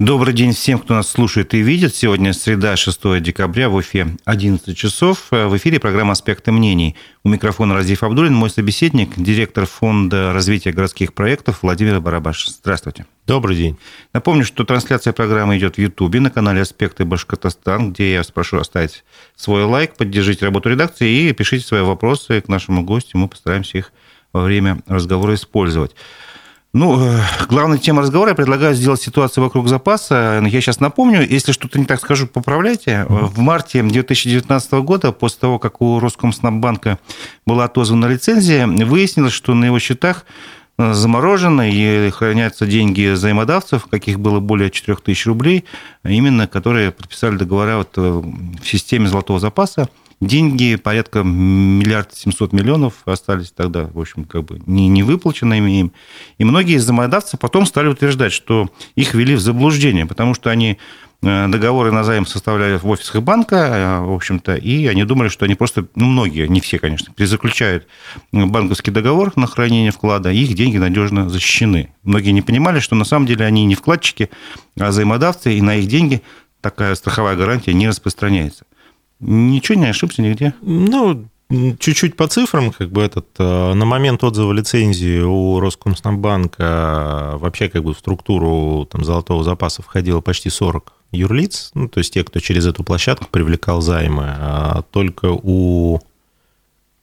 Добрый день всем, кто нас слушает и видит. Сегодня среда, 6 декабря, в Уфе 11 часов. В эфире программа «Аспекты мнений». У микрофона Разиф Абдулин, мой собеседник, директор Фонда развития городских проектов Владимир Барабаш. Здравствуйте. Добрый день. Напомню, что трансляция программы идет в Ютубе на канале «Аспекты Башкортостан», где я спрошу оставить свой лайк, поддержите работу редакции и пишите свои вопросы к нашему гостю. Мы постараемся их во время разговора использовать. Ну, э, главная тема разговора, я предлагаю сделать ситуацию вокруг запаса. Я сейчас напомню, если что-то не так скажу, поправляйте. В марте 2019 года, после того, как у Роскомснаббанка была отозвана лицензия, выяснилось, что на его счетах э, заморожены и хранятся деньги взаимодавцев, каких было более 4000 рублей, именно которые подписали договора вот э, в системе золотого запаса. Деньги порядка миллиард семьсот миллионов остались тогда, в общем, как бы не, не выплаченными им. И многие из замодавцев потом стали утверждать, что их ввели в заблуждение, потому что они э, договоры на займ составляли в офисах банка, э, в общем-то, и они думали, что они просто, ну, многие, не все, конечно, перезаключают банковский договор на хранение вклада, и их деньги надежно защищены. Многие не понимали, что на самом деле они не вкладчики, а взаимодавцы, и на их деньги такая страховая гарантия не распространяется. Ничего не ошибся нигде? Ну, чуть-чуть по цифрам, как бы этот, э, на момент отзыва лицензии у Роскомснабанка вообще как бы в структуру там, золотого запаса входило почти 40 юрлиц, ну, то есть те, кто через эту площадку привлекал займы. А только у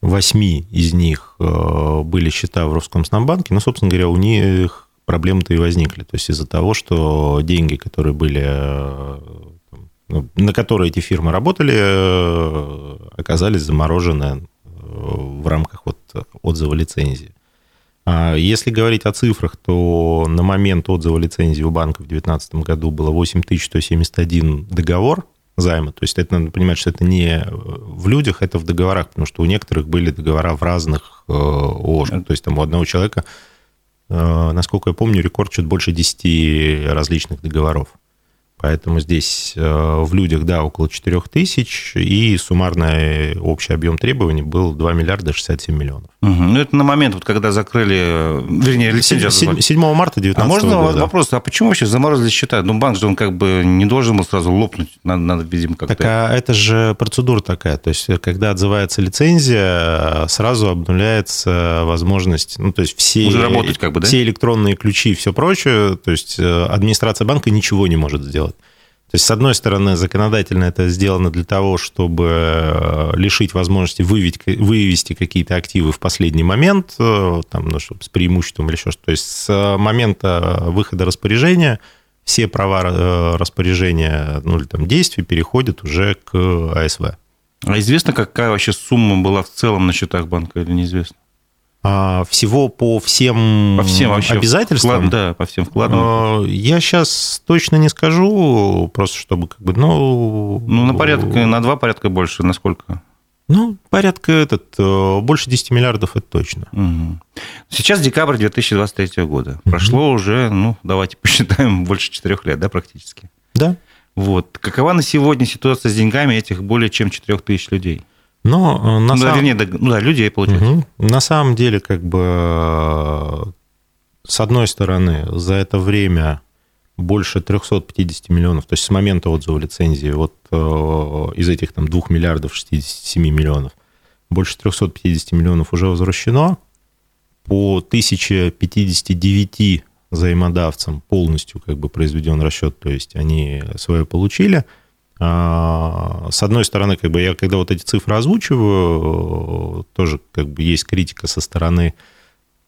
восьми из них э, были счета в Роскомснабанке, ну, собственно говоря, у них проблемы-то и возникли. То есть из-за того, что деньги, которые были э, на которые эти фирмы работали, э, оказались заморожены э, в рамках вот отзыва лицензии. А если говорить о цифрах, то на момент отзыва лицензии у банка в 2019 году было 8171 договор займа. То есть это надо понимать, что это не в людях, это в договорах, потому что у некоторых были договора в разных э, ООЖ. То есть там у одного человека, насколько я помню, рекорд чуть больше 10 различных договоров. Поэтому здесь э, в людях, да, около 4 тысяч, и суммарный общий объем требований был 2 миллиарда 67 миллионов. Угу. Ну, это на момент, вот, когда закрыли, вернее, лицензию. 7, 7 марта 2019 А можно года. вопрос, а почему вообще заморозили счета? Ну, банк же, он как бы не должен был сразу лопнуть, надо, надо видимо, как-то... Так, а это же процедура такая, то есть, когда отзывается лицензия, сразу обнуляется возможность, ну, то есть, все, Уже работать как бы, да? все электронные ключи и все прочее, то есть, э, администрация банка ничего не может сделать то есть, с одной стороны, законодательно это сделано для того, чтобы э, лишить возможности выявить, вывести какие-то активы в последний момент, э, там, ну, чтобы с преимуществом или еще что-то. То есть, с момента выхода распоряжения все права э, распоряжения, ну, или там действий переходят уже к АСВ. А известно, какая вообще сумма была в целом на счетах банка или неизвестно? А, всего по всем, по всем вообще обязательствам. Вклад, да, по всем вкладам. А, я сейчас точно не скажу, просто чтобы как бы, ну... Ну, на порядка, на два порядка больше, насколько? Ну, порядка этот, э, больше 10 миллиардов, это точно. Угу. Сейчас декабрь 2023 года. Угу. Прошло уже, ну, давайте посчитаем, больше 4 лет, да, практически? Да. Вот. Какова на сегодня ситуация с деньгами этих более чем 4 тысяч людей? Но э, на ну, самом... вернее, да, ну да, людей получается. Угу. На самом деле, как бы, э, с одной стороны, за это время больше 350 миллионов, то есть с момента отзыва лицензии, вот э, из этих там 2 миллиардов 67 миллионов, больше 350 миллионов уже возвращено, по 1059 взаимодавцам полностью как бы произведен расчет, то есть они свое получили – с одной стороны, как бы я когда вот эти цифры озвучиваю, тоже как бы есть критика со стороны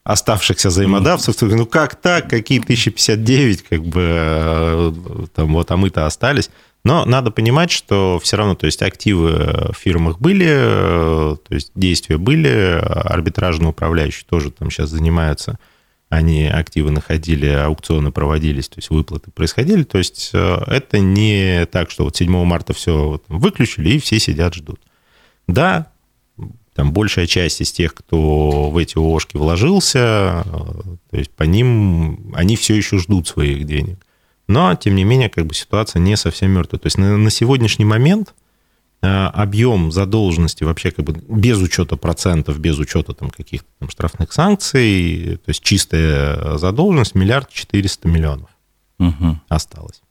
оставшихся взаимодавцев, ну. Как так, какие 1059, как бы э, там вот, а мы-то остались. Но надо понимать, что все равно, то есть активы в фирмах были, э, то есть действия были, арбитражные управляющие тоже там сейчас занимаются они активы находили, аукционы проводились, то есть выплаты происходили. То есть э, это не так, что вот 7 марта все выключили и все сидят, ждут. Да, там большая часть из тех, кто в эти ООшки вложился, э, то есть по ним они все еще ждут своих денег. Но, тем не менее, как бы ситуация не совсем мертвая. То есть на, на сегодняшний момент объем задолженности вообще как бы без учета процентов, без учета там каких-то там штрафных санкций, то есть чистая задолженность миллиард четыреста миллионов угу. осталось.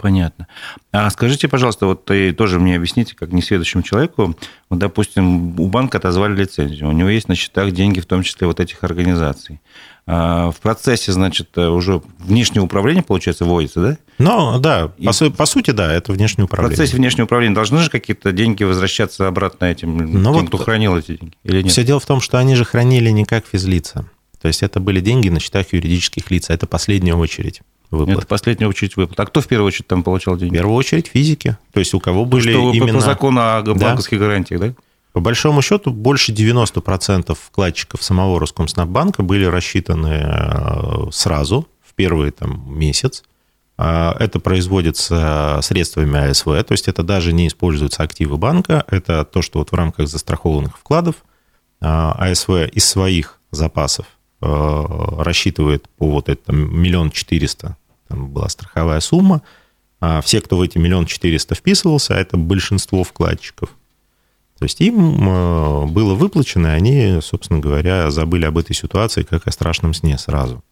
Понятно. А скажите, пожалуйста, вот и тоже мне объясните, как несведущему человеку, вот, допустим, у банка отозвали лицензию, у него есть на счетах деньги, в том числе вот этих организаций. А в процессе, значит, уже внешнее управление, получается, вводится, да? Ну, да, и... по, по сути, да, это внешнее управление. В процессе внешнего управления должны же какие-то деньги возвращаться обратно этим, ну, тем, вот кто хранил эти деньги, или нет? Все дело в том, что они же хранили не как физлица. То есть это были деньги на счетах юридических лиц, а это последняя очередь выплат. Это последняя очередь выплат. А кто в первую очередь там получал деньги? В первую очередь физики. То есть у кого были что, именно... По закону о банковских да. гарантиях, да? По большому счету, больше 90% вкладчиков самого Роскомснаббанка были рассчитаны э, сразу, в первый там, месяц. А, это производится средствами АСВ, то есть это даже не используются активы банка, это то, что вот в рамках застрахованных вкладов а, АСВ из своих запасов э, рассчитывает по вот это миллион четыреста там была страховая сумма. А все, кто в эти миллион четыреста вписывался, это большинство вкладчиков. То есть им э, было выплачено, и они, собственно говоря, забыли об этой ситуации как о страшном сне сразу.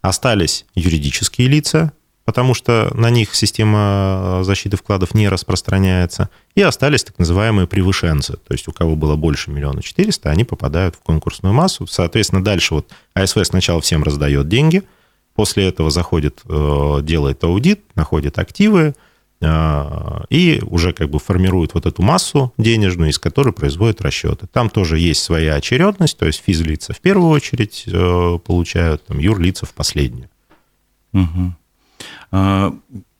Остались юридические лица, потому что на них система защиты вкладов не распространяется, и остались так называемые превышенцы, то есть у кого было больше миллиона четыреста, они попадают в конкурсную массу. Соответственно, дальше вот АСВ сначала всем раздает деньги – После этого заходит, э, делает аудит, находит активы э, и уже как бы формирует вот эту массу денежную, из которой производит расчеты. Там тоже есть своя очередность, то есть физлица в первую очередь э, получают, там, юрлица в последнюю. Угу.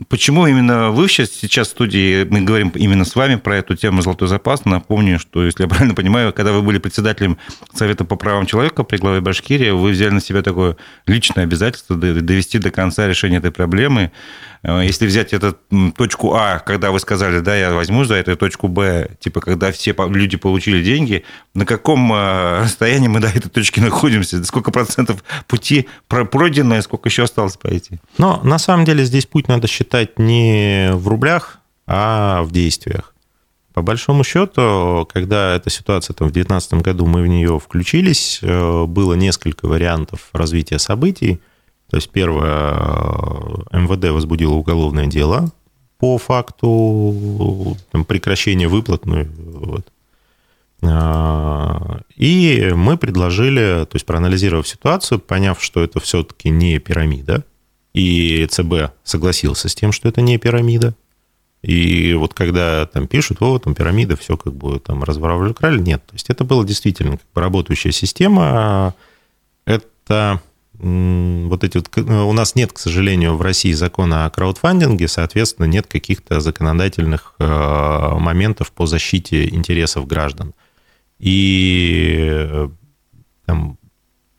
Почему именно вы сейчас, сейчас в студии, мы говорим именно с вами про эту тему «Золотой запас». Напомню, что, если я правильно понимаю, когда вы были председателем Совета по правам человека при главе Башкирии, вы взяли на себя такое личное обязательство довести до конца решение этой проблемы. Э, если взять эту точку А, когда вы сказали, да, я возьму за эту точку Б, типа, когда все люди получили деньги, на каком э, расстоянии мы до этой точки находимся? Сколько процентов пути пройдено и сколько еще осталось пройти? Но на самом деле здесь путь надо считать считать не в рублях, а в действиях. По большому счету, когда эта ситуация там, в 2019 году мы в нее включились, э, было несколько вариантов развития событий. То есть первое, э, МВД возбудило уголовное дело по факту там, прекращения выплат. Ну, вот. А, и мы предложили, то есть проанализировав ситуацию, поняв, что это все-таки не пирамида, и ЦБ согласился с тем, что это не пирамида. И вот когда там пишут, вот там пирамида, все как бы там разворовали, крали, нет. То есть это была действительно как бы работающая система. Это вот эти вот... У нас нет, к сожалению, в России закона о краудфандинге, соответственно, нет каких-то законодательных э, моментов по защите интересов граждан. И э, там,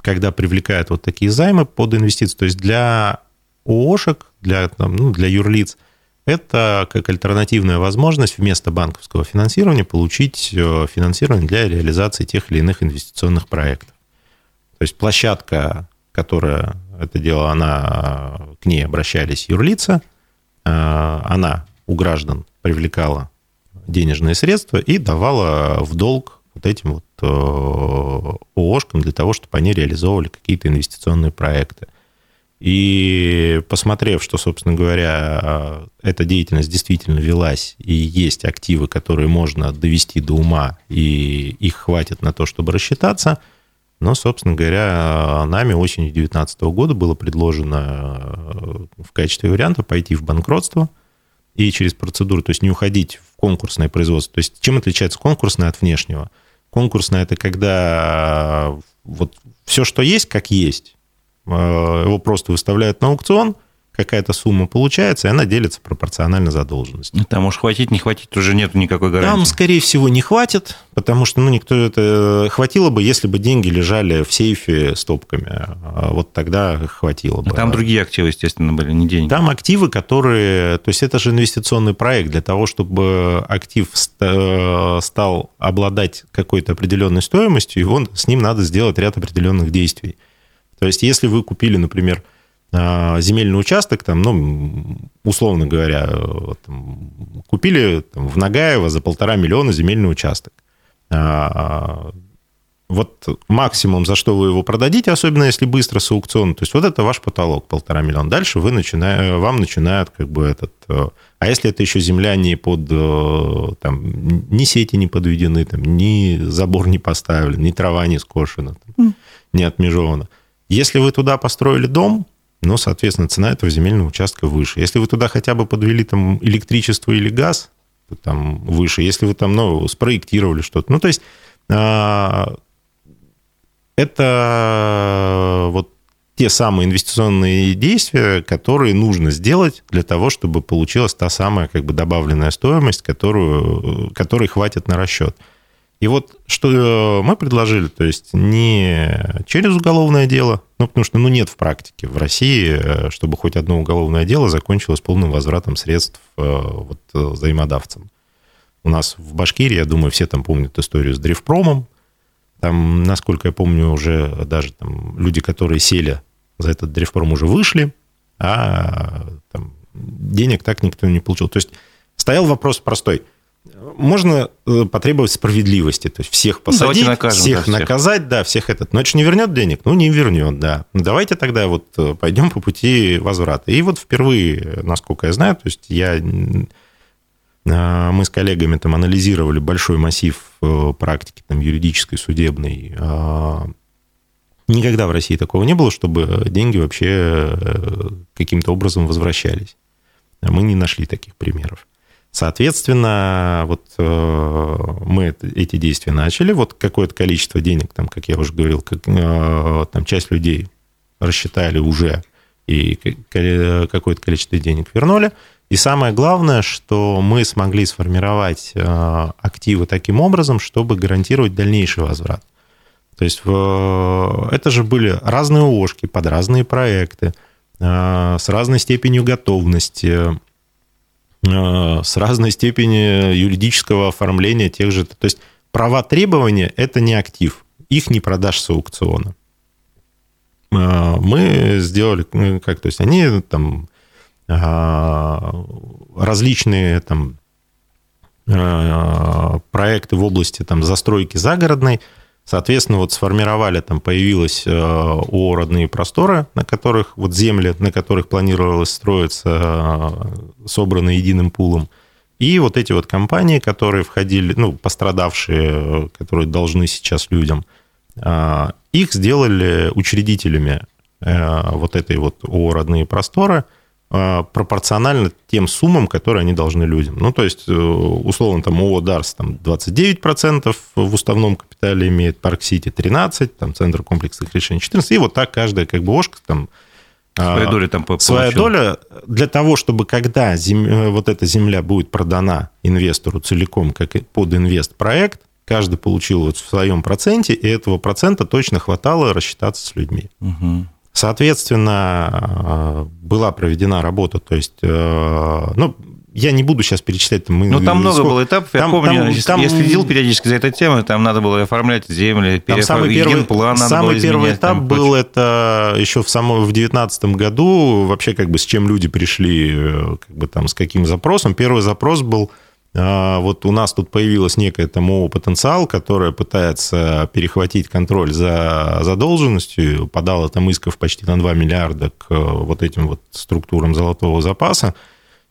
когда привлекают вот такие займы под инвестиции, то есть для ООшек, для, там, ну, для юрлиц, это как альтернативная возможность вместо банковского финансирования получить э, финансирование для реализации тех или иных инвестиционных проектов. То есть площадка, которая это дело, она, к ней обращались юрлица, э, она у граждан привлекала денежные средства и давала в долг вот этим вот э, ООшкам для того, чтобы они реализовывали какие-то инвестиционные проекты. И посмотрев, что, собственно говоря, эта деятельность действительно велась, и есть активы, которые можно довести до ума, и их хватит на то, чтобы рассчитаться, но, собственно говоря, нами осенью 2019 года было предложено э, в качестве варианта пойти в банкротство и через процедуру, то есть не уходить в конкурсное производство. То есть чем отличается конкурсное от внешнего? Конкурсное – это когда вот все, что есть, как есть, Э, его просто выставляют на аукцион, какая-то сумма получается, и она делится пропорционально задолженности. Там уж хватить, не хватить, уже нет никакой гарантии. Там, скорее всего, не хватит, потому что ну, никто это... Хватило бы, если бы деньги лежали в сейфе стопками. А вот тогда хватило бы. Там другие активы, естественно, были, не деньги. Там активы, которые... То есть это же инвестиционный проект. Для того, чтобы актив э, стал обладать какой-то определенной стоимостью, его, с ним надо сделать ряд определенных действий. То есть, если вы купили, например, а, земельный участок, там, ну, условно говоря, там, купили там, в Нагаево за полтора миллиона земельный участок. А, вот максимум, за что вы его продадите, особенно если быстро с аукциона, то есть вот это ваш потолок, полтора миллиона. Дальше вы начинаете, вам начинают как бы этот... Э, а если это еще земля не под... Э, там, ни сети не подведены, там, ни забор не поставлен, ни трава не скошена, там, не отмежована. Если вы туда построили дом, ну, соответственно, цена этого земельного участка выше. Если вы туда хотя бы подвели там электричество или газ, то там выше. Если вы там, ну, спроектировали что-то. Ну, то есть а, это вот те самые инвестиционные действия, которые нужно сделать для того, чтобы получилась та самая как бы добавленная стоимость, которую, которой хватит на расчет. И вот что мы предложили, то есть не через уголовное дело, ну, потому что ну, нет в практике в России, э, чтобы хоть одно уголовное дело закончилось полным возвратом средств э, вот, взаимодавцам. У нас в Башкирии, я думаю, все там помнят историю с Дрифпромом, там, насколько я помню, уже даже там люди, которые сели за этот дрифпром, уже вышли, а там, денег так никто не получил. То есть стоял вопрос простой. Можно э, потребовать справедливости, то есть всех ну, посадить, накажем, всех, всех наказать, да, всех этот. Но это же не вернет денег? Ну, не вернет, да. Ну, давайте тогда вот э, пойдем по пути возврата. И вот впервые, насколько я знаю, то есть я а, мы с коллегами там анализировали большой массив э, практики там, юридической, судебной. А, никогда в России такого не было, чтобы деньги вообще э, каким-то образом возвращались. Мы не нашли таких примеров. Соответственно, вот э, мы эти действия начали. Вот какое-то количество денег, там, как я уже говорил, как, там часть людей рассчитали уже и какое-то количество денег вернули. И самое главное, что мы смогли сформировать э, активы таким образом, чтобы гарантировать дальнейший возврат. То есть это же были разные ООшки под разные проекты, э, с разной степенью готовности, э, с разной степенью юридического оформления тех же. То есть права требования – это не актив, их не продашь с аукциона. Мы сделали, как, то есть они там различные там проекты в области там, застройки загородной. Соответственно, вот сформировали, там появилось э, ООО «Родные просторы», на которых, вот земли, на которых планировалось строиться, э, собраны единым пулом. И вот эти вот компании, которые входили, ну, пострадавшие, которые должны сейчас людям, их сделали учредителями вот этой вот ООО «Родные просторы», пропорционально тем суммам, которые они должны людям. Ну, то есть, э, условно, там ООО «Дарс» там 29% в уставном капитале имеет, Парк Сити 13%, там Центр комплексных решений 14%, и вот так каждая как бы ошка там а, Своя доля там получила. Своя доля для того, чтобы когда зем... Э, вот эта земля будет продана инвестору целиком как под инвест-проект, каждый получил вот в своем проценте, и этого процента точно хватало рассчитаться с людьми. Угу. Соответственно, была проведена работа, то есть, э, ну, я не буду сейчас перечислять. Мы, ну, там много было этапов. Я там, помню, там, там, я следил периодически за этой темой. Там надо было оформлять земли, там самый первый, план надо Самый было первый этап там был прочее. это еще в самом в 2019 году. Вообще, как бы с чем люди пришли, э, как бы там с каким запросом. Первый запрос был – а, вот у нас тут появилась некая там ООО «Потенциал», которая пытается перехватить контроль за задолженностью, подала там исков почти на 2 миллиарда к э, вот этим вот структурам золотого запаса,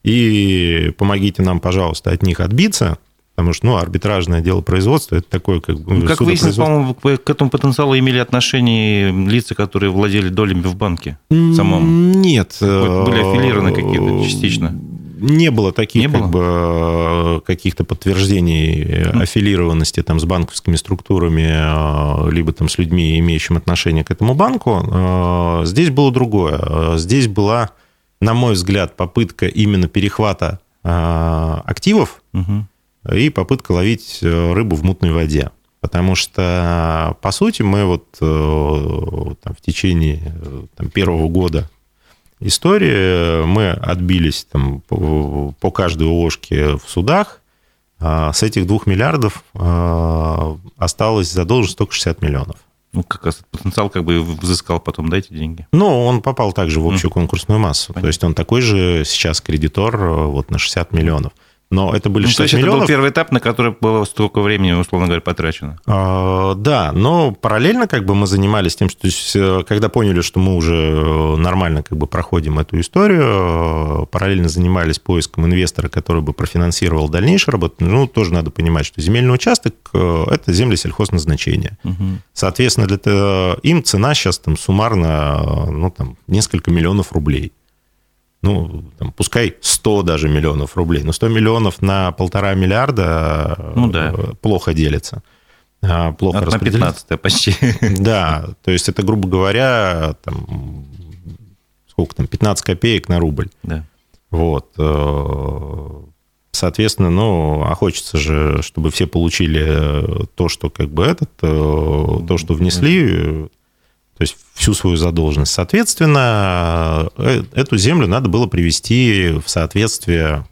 и помогите нам, пожалуйста, от них отбиться, Потому что, ну, арбитражное дело производства, это такое, как ну, Как выяснилось, по-моему, к этому потенциалу имели отношение лица, которые владели долями в банке самом? Нет. Были аффилированы какие-то частично? Не было таких не как было? бы, каких-то подтверждений mm. аффилированности там, с банковскими структурами, э, либо там, с людьми, имеющими отношение к этому банку. Э, здесь было другое. Здесь была, на мой взгляд, попытка именно перехвата активов угу. и попытка ловить рыбу в мутной воде. Потому что, по сути, мы вот там, в течение там, первого года истории. Мы отбились там по, каждой ООшке в судах. А с этих двух миллиардов а, осталось задолженность только 60 миллионов. Ну, как раз потенциал как бы взыскал потом, дайте деньги. Ну, он попал также в общую конкурсную массу. Понятно. То есть он такой же сейчас кредитор вот на 60 миллионов. Но это были 60 ну, то есть миллионов. это был первый этап, на который было столько времени, условно говоря, потрачено. А, да, но параллельно как бы мы занимались тем, что то есть, э, когда поняли, что мы уже э, нормально как бы проходим эту историю, э, параллельно занимались поиском инвестора, который бы профинансировал дальнейшую работу. Ну, тоже надо понимать, что земельный участок – это земли сельхозназначения. Угу. Соответственно, для, им цена сейчас там суммарно ну, там, несколько миллионов рублей ну, там, пускай 100 даже миллионов рублей, но 100 миллионов на полтора миллиарда ну, да. Э, плохо делится. А, плохо От на 15 почти. Да, то есть это, грубо говоря, там, сколько там, 15 копеек на рубль. Да. Вот. Э, соответственно, ну, а хочется же, чтобы все получили то, что как бы этот, э, то, что внесли, то есть всю свою задолженность. Соответственно, э, эту землю надо было привести в соответствие,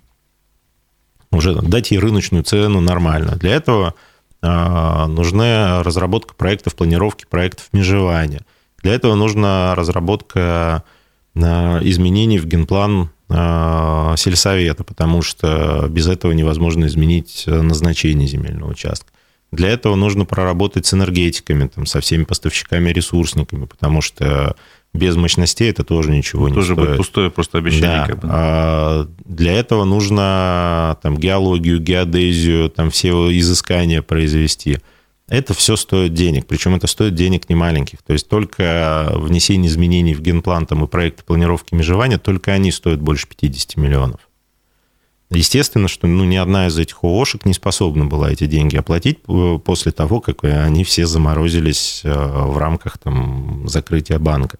уже дать ей рыночную цену нормально. Для этого э, нужна разработка проектов планировки, проектов межевания. Для этого нужна разработка э, изменений в генплан сельсовета, потому что без этого невозможно изменить назначение земельного участка. Для этого нужно проработать с энергетиками, там, со всеми поставщиками-ресурсниками, потому что без мощностей это тоже ничего не тоже стоит. будет пустое просто обещание. Да. Как бы. а для этого нужно там, геологию, геодезию, там, все изыскания произвести. Это все стоит денег, причем это стоит денег не маленьких. То есть только внесение изменений в генплан там, и проекты планировки межевания, только они стоят больше 50 миллионов. Естественно, что ну, ни одна из этих ООшек не способна была эти деньги оплатить э, после того, как они все заморозились э, в рамках там, закрытия банка.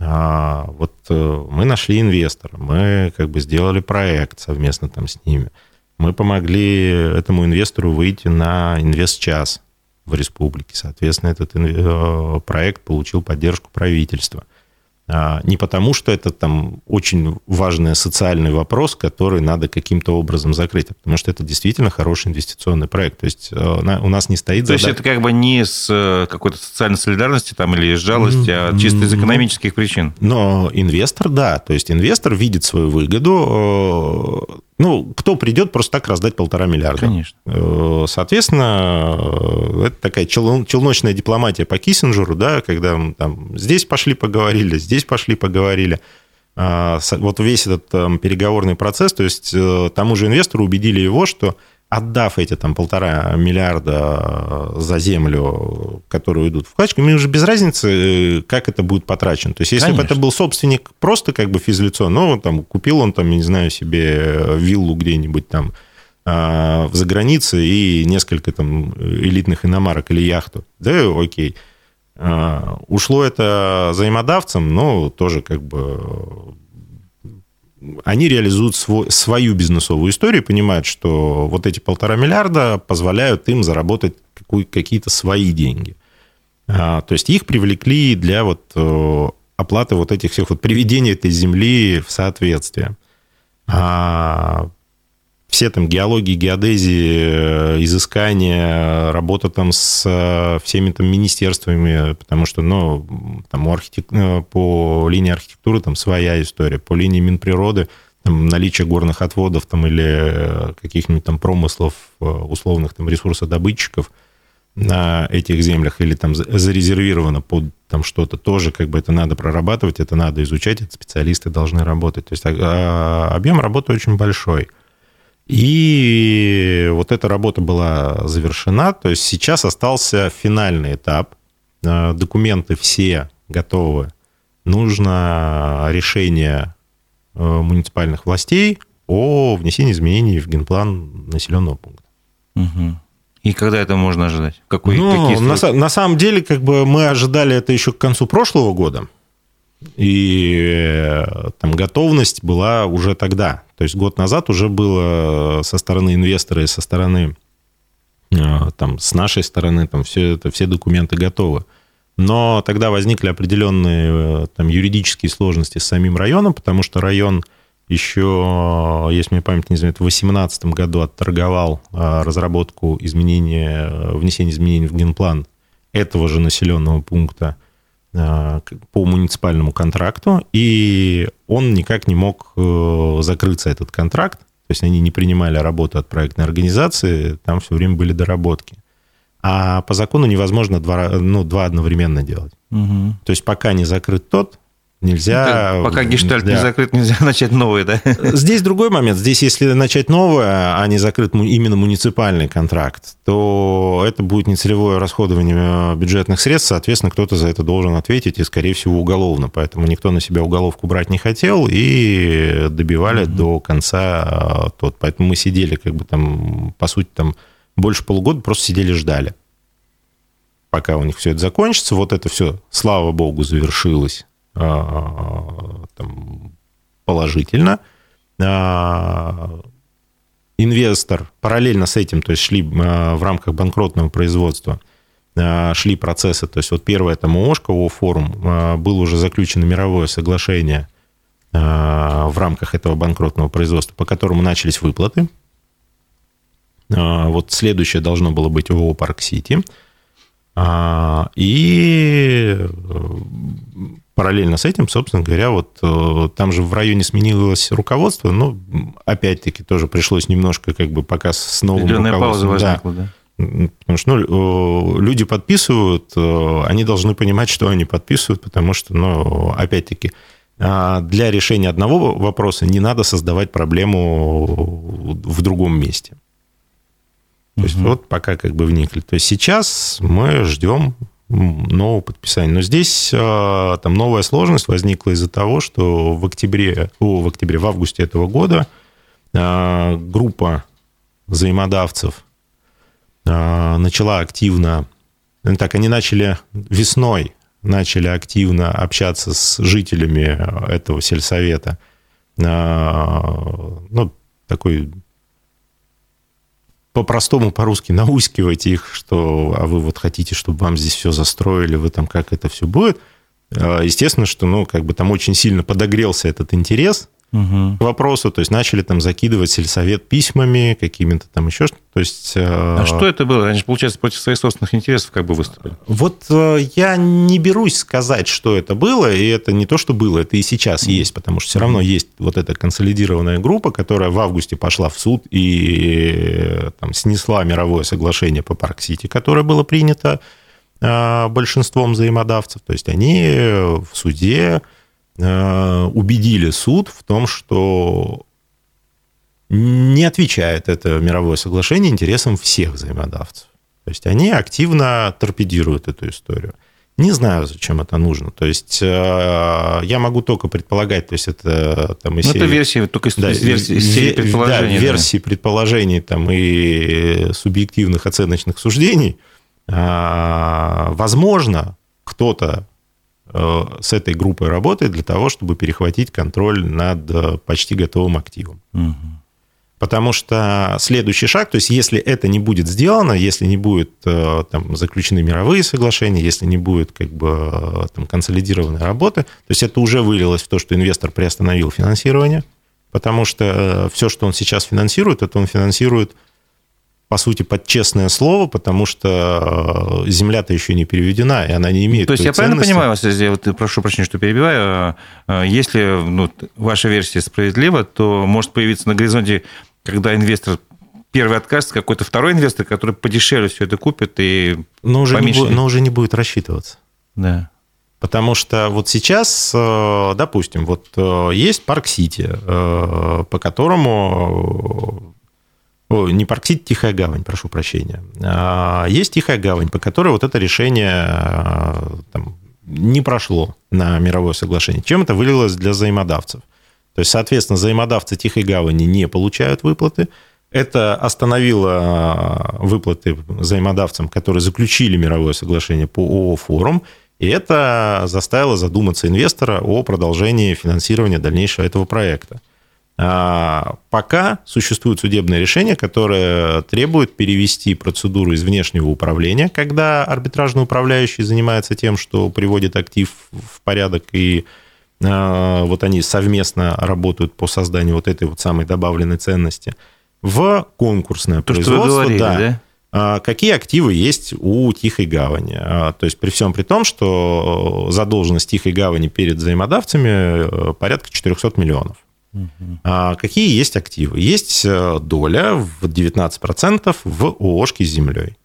А вот э, мы нашли инвестора, мы как бы сделали проект совместно там с ними. Мы помогли этому инвестору выйти на инвест-час в республике. Соответственно, этот проект получил поддержку правительства. А, не потому, что это там очень важный социальный вопрос, который надо каким-то образом закрыть, а потому что это действительно хороший инвестиционный проект. То есть э, у нас не стоит... То задача... есть это как бы не с э, какой-то социальной солидарности там, или из жалости, а чисто из экономических причин? Но инвестор, да. То есть инвестор видит свою выгоду, э, ну, кто придет просто так раздать полтора миллиарда? Конечно. Э, соответственно, э, это такая челночная дипломатия по Киссинджеру, да, когда там здесь пошли поговорили, здесь пошли поговорили. А, вот весь этот там, переговорный процесс, то есть э, тому же инвестору убедили его, что отдав эти там полтора миллиарда за землю, которые идут в вкладчик, мне уже без разницы, э, как это будет потрачено. То есть, если Конечно. бы это был собственник просто как бы физлицо, ну, там, купил он там, не знаю, себе виллу где-нибудь там а, в загранице и несколько там элитных иномарок или яхту, да, окей. А, ушло это взаимодавцам, но тоже как бы они реализуют свой, свою бизнесовую историю, понимают, что вот эти полтора миллиарда позволяют им заработать какие-то свои деньги. А, то есть их привлекли для вот э, оплаты вот этих всех вот приведения этой земли в соответствие. А все там геологии, геодезии, э, изыскания, работа там с э, всеми там министерствами, потому что, ну, там у архитек... Э, по линии архитектуры там своя история, по линии Минприроды там, наличие горных отводов там, или каких-нибудь там промыслов, условных там ресурсодобытчиков на этих землях или там зарезервировано под там что-то, тоже как бы это надо прорабатывать, это надо изучать, это специалисты должны работать. То есть а, объем работы очень большой – и вот эта работа была завершена, то есть сейчас остался финальный этап. Э, документы все готовы. Нужно решение э, муниципальных властей о внесении изменений в генплан населенного пункта. Угу. И когда это можно ожидать? Какой, ну, на, на самом деле, как бы мы ожидали это еще к концу прошлого года. И э, там готовность была уже тогда. То есть год назад уже было со стороны инвестора и со стороны, э, там, с нашей стороны, там, все, это, все документы готовы. Но тогда возникли определенные э, там, юридические сложности с самим районом, потому что район еще, если мне память не изменяет, в 2018 году отторговал разработку изменения, внесения изменений в генплан этого же населенного пункта по муниципальному контракту, и он никак не мог э, закрыться, этот контракт. То есть они не принимали работу от проектной организации, там все время были доработки. А по закону невозможно два, ну, два одновременно делать. Угу. То есть пока не закрыт тот, Нельзя... Ну, пока гештальт да. не закрыт, нельзя начать новый, да? Здесь другой момент. Здесь, если начать новое, а не закрыт именно муниципальный контракт, то это будет нецелевое расходование э, бюджетных средств, соответственно, кто-то за это должен ответить, и, скорее всего, уголовно. Поэтому никто на себя уголовку брать не хотел, и добивали mm-hmm. до конца э, тот. Поэтому мы сидели, как бы там, по сути, там больше полугода просто сидели, ждали пока у них все это закончится. Вот это все, слава богу, завершилось там, положительно. А, инвестор параллельно с этим, то есть шли а, в рамках банкротного производства, шли процессы. То есть вот первое это МООшка, форум, было уже заключено мировое соглашение в рамках этого банкротного производства, по которому начались выплаты. Вот следующее должно было быть ООО «Парк Сити». И параллельно с этим, собственно говоря, вот э, там же в районе сменилось руководство, но опять-таки тоже пришлось немножко как бы пока с новым Определенная пауза возникла, да. да. Потому что ну, люди подписывают, э, они должны понимать, что они подписывают, потому что, ну, опять-таки, а, для решения одного вопроса не надо создавать проблему в другом месте. То есть угу. вот пока как бы вникли. То есть сейчас мы ждем нового подписания. Но здесь а, там новая сложность возникла из-за того, что в октябре, о, в октябре, в августе этого года а, группа взаимодавцев а, начала активно, ну, так, они начали весной, начали активно общаться с жителями этого сельсовета. Ну, такой по-простому, по-русски наускивать их, что а вы вот хотите, чтобы вам здесь все застроили, вы там как это все будет. А, естественно, что ну, как бы там очень сильно подогрелся этот интерес, угу. к вопросу, то есть начали там закидывать сельсовет письмами, какими-то там еще что то есть... Э, а что это было? Они же, получается, против своих собственных интересов как бы выступили. Вот э, я не берусь сказать, что это было, и это не то, что было, это и сейчас mm есть, потому что все равно есть вот эта консолидированная группа, которая в августе пошла в суд и э, там, снесла мировое соглашение по Парк-Сити, которое было принято большинством взаимодавцев. То есть они в суде убедили суд в том, что не отвечает это мировое соглашение интересам всех взаимодавцев. То есть они активно торпедируют эту историю. Не знаю, зачем это нужно. То есть э, я могу только предполагать, то есть это там из ну, серии... это версии, только из, да, из версии, из серии предположений. Да, да. версии предположений там, и субъективных оценочных суждений. А, возможно, кто-то Э, с этой группой работает для того, чтобы перехватить контроль над э, почти готовым активом. Угу. Потому что следующий шаг, то есть если это не будет сделано, если не будет э, там, заключены мировые соглашения, если не будет как бы, там, консолидированной работы, то есть это уже вылилось в то, что инвестор приостановил финансирование, потому что все, что он сейчас финансирует, это он финансирует по сути, под честное слово, потому что э, земля-то еще не переведена, и она не имеет То есть я правильно понимаю вас, я вот прошу прощения, что перебиваю, э, если ну, ваша версия справедлива, то может появиться на горизонте, когда инвестор первый откажется, какой-то второй инвестор, который подешевле все это купит и но уже, не, но уже не будет рассчитываться. Да. Потому что вот сейчас, э, допустим, вот есть Парк Сити, по которому о, не Парксити, Тихая гавань, прошу прощения. А, есть Тихая гавань, по которой вот это решение а, там, не прошло на мировое соглашение. Чем это вылилось для взаимодавцев? То есть, соответственно, взаимодавцы Тихой гавани не получают выплаты. Это остановило а, выплаты взаимодавцам, которые заключили мировое соглашение по ООО «Форум», и это заставило задуматься инвестора о продолжении финансирования дальнейшего этого проекта. А, пока существует судебное решение, которое требует перевести процедуру из внешнего управления, когда арбитражный управляющий занимается тем, что приводит актив в порядок, и а, вот они совместно работают по созданию вот этой вот самой добавленной ценности, в конкурсное То, производство. Что вы говорили, да, да? А, какие активы есть у Тихой Гавани. То есть при всем при том, что задолженность Тихой Гавани перед взаимодавцами э, порядка 400 миллионов. А какие есть активы? Есть э, доля в 19% в ООшке с землей.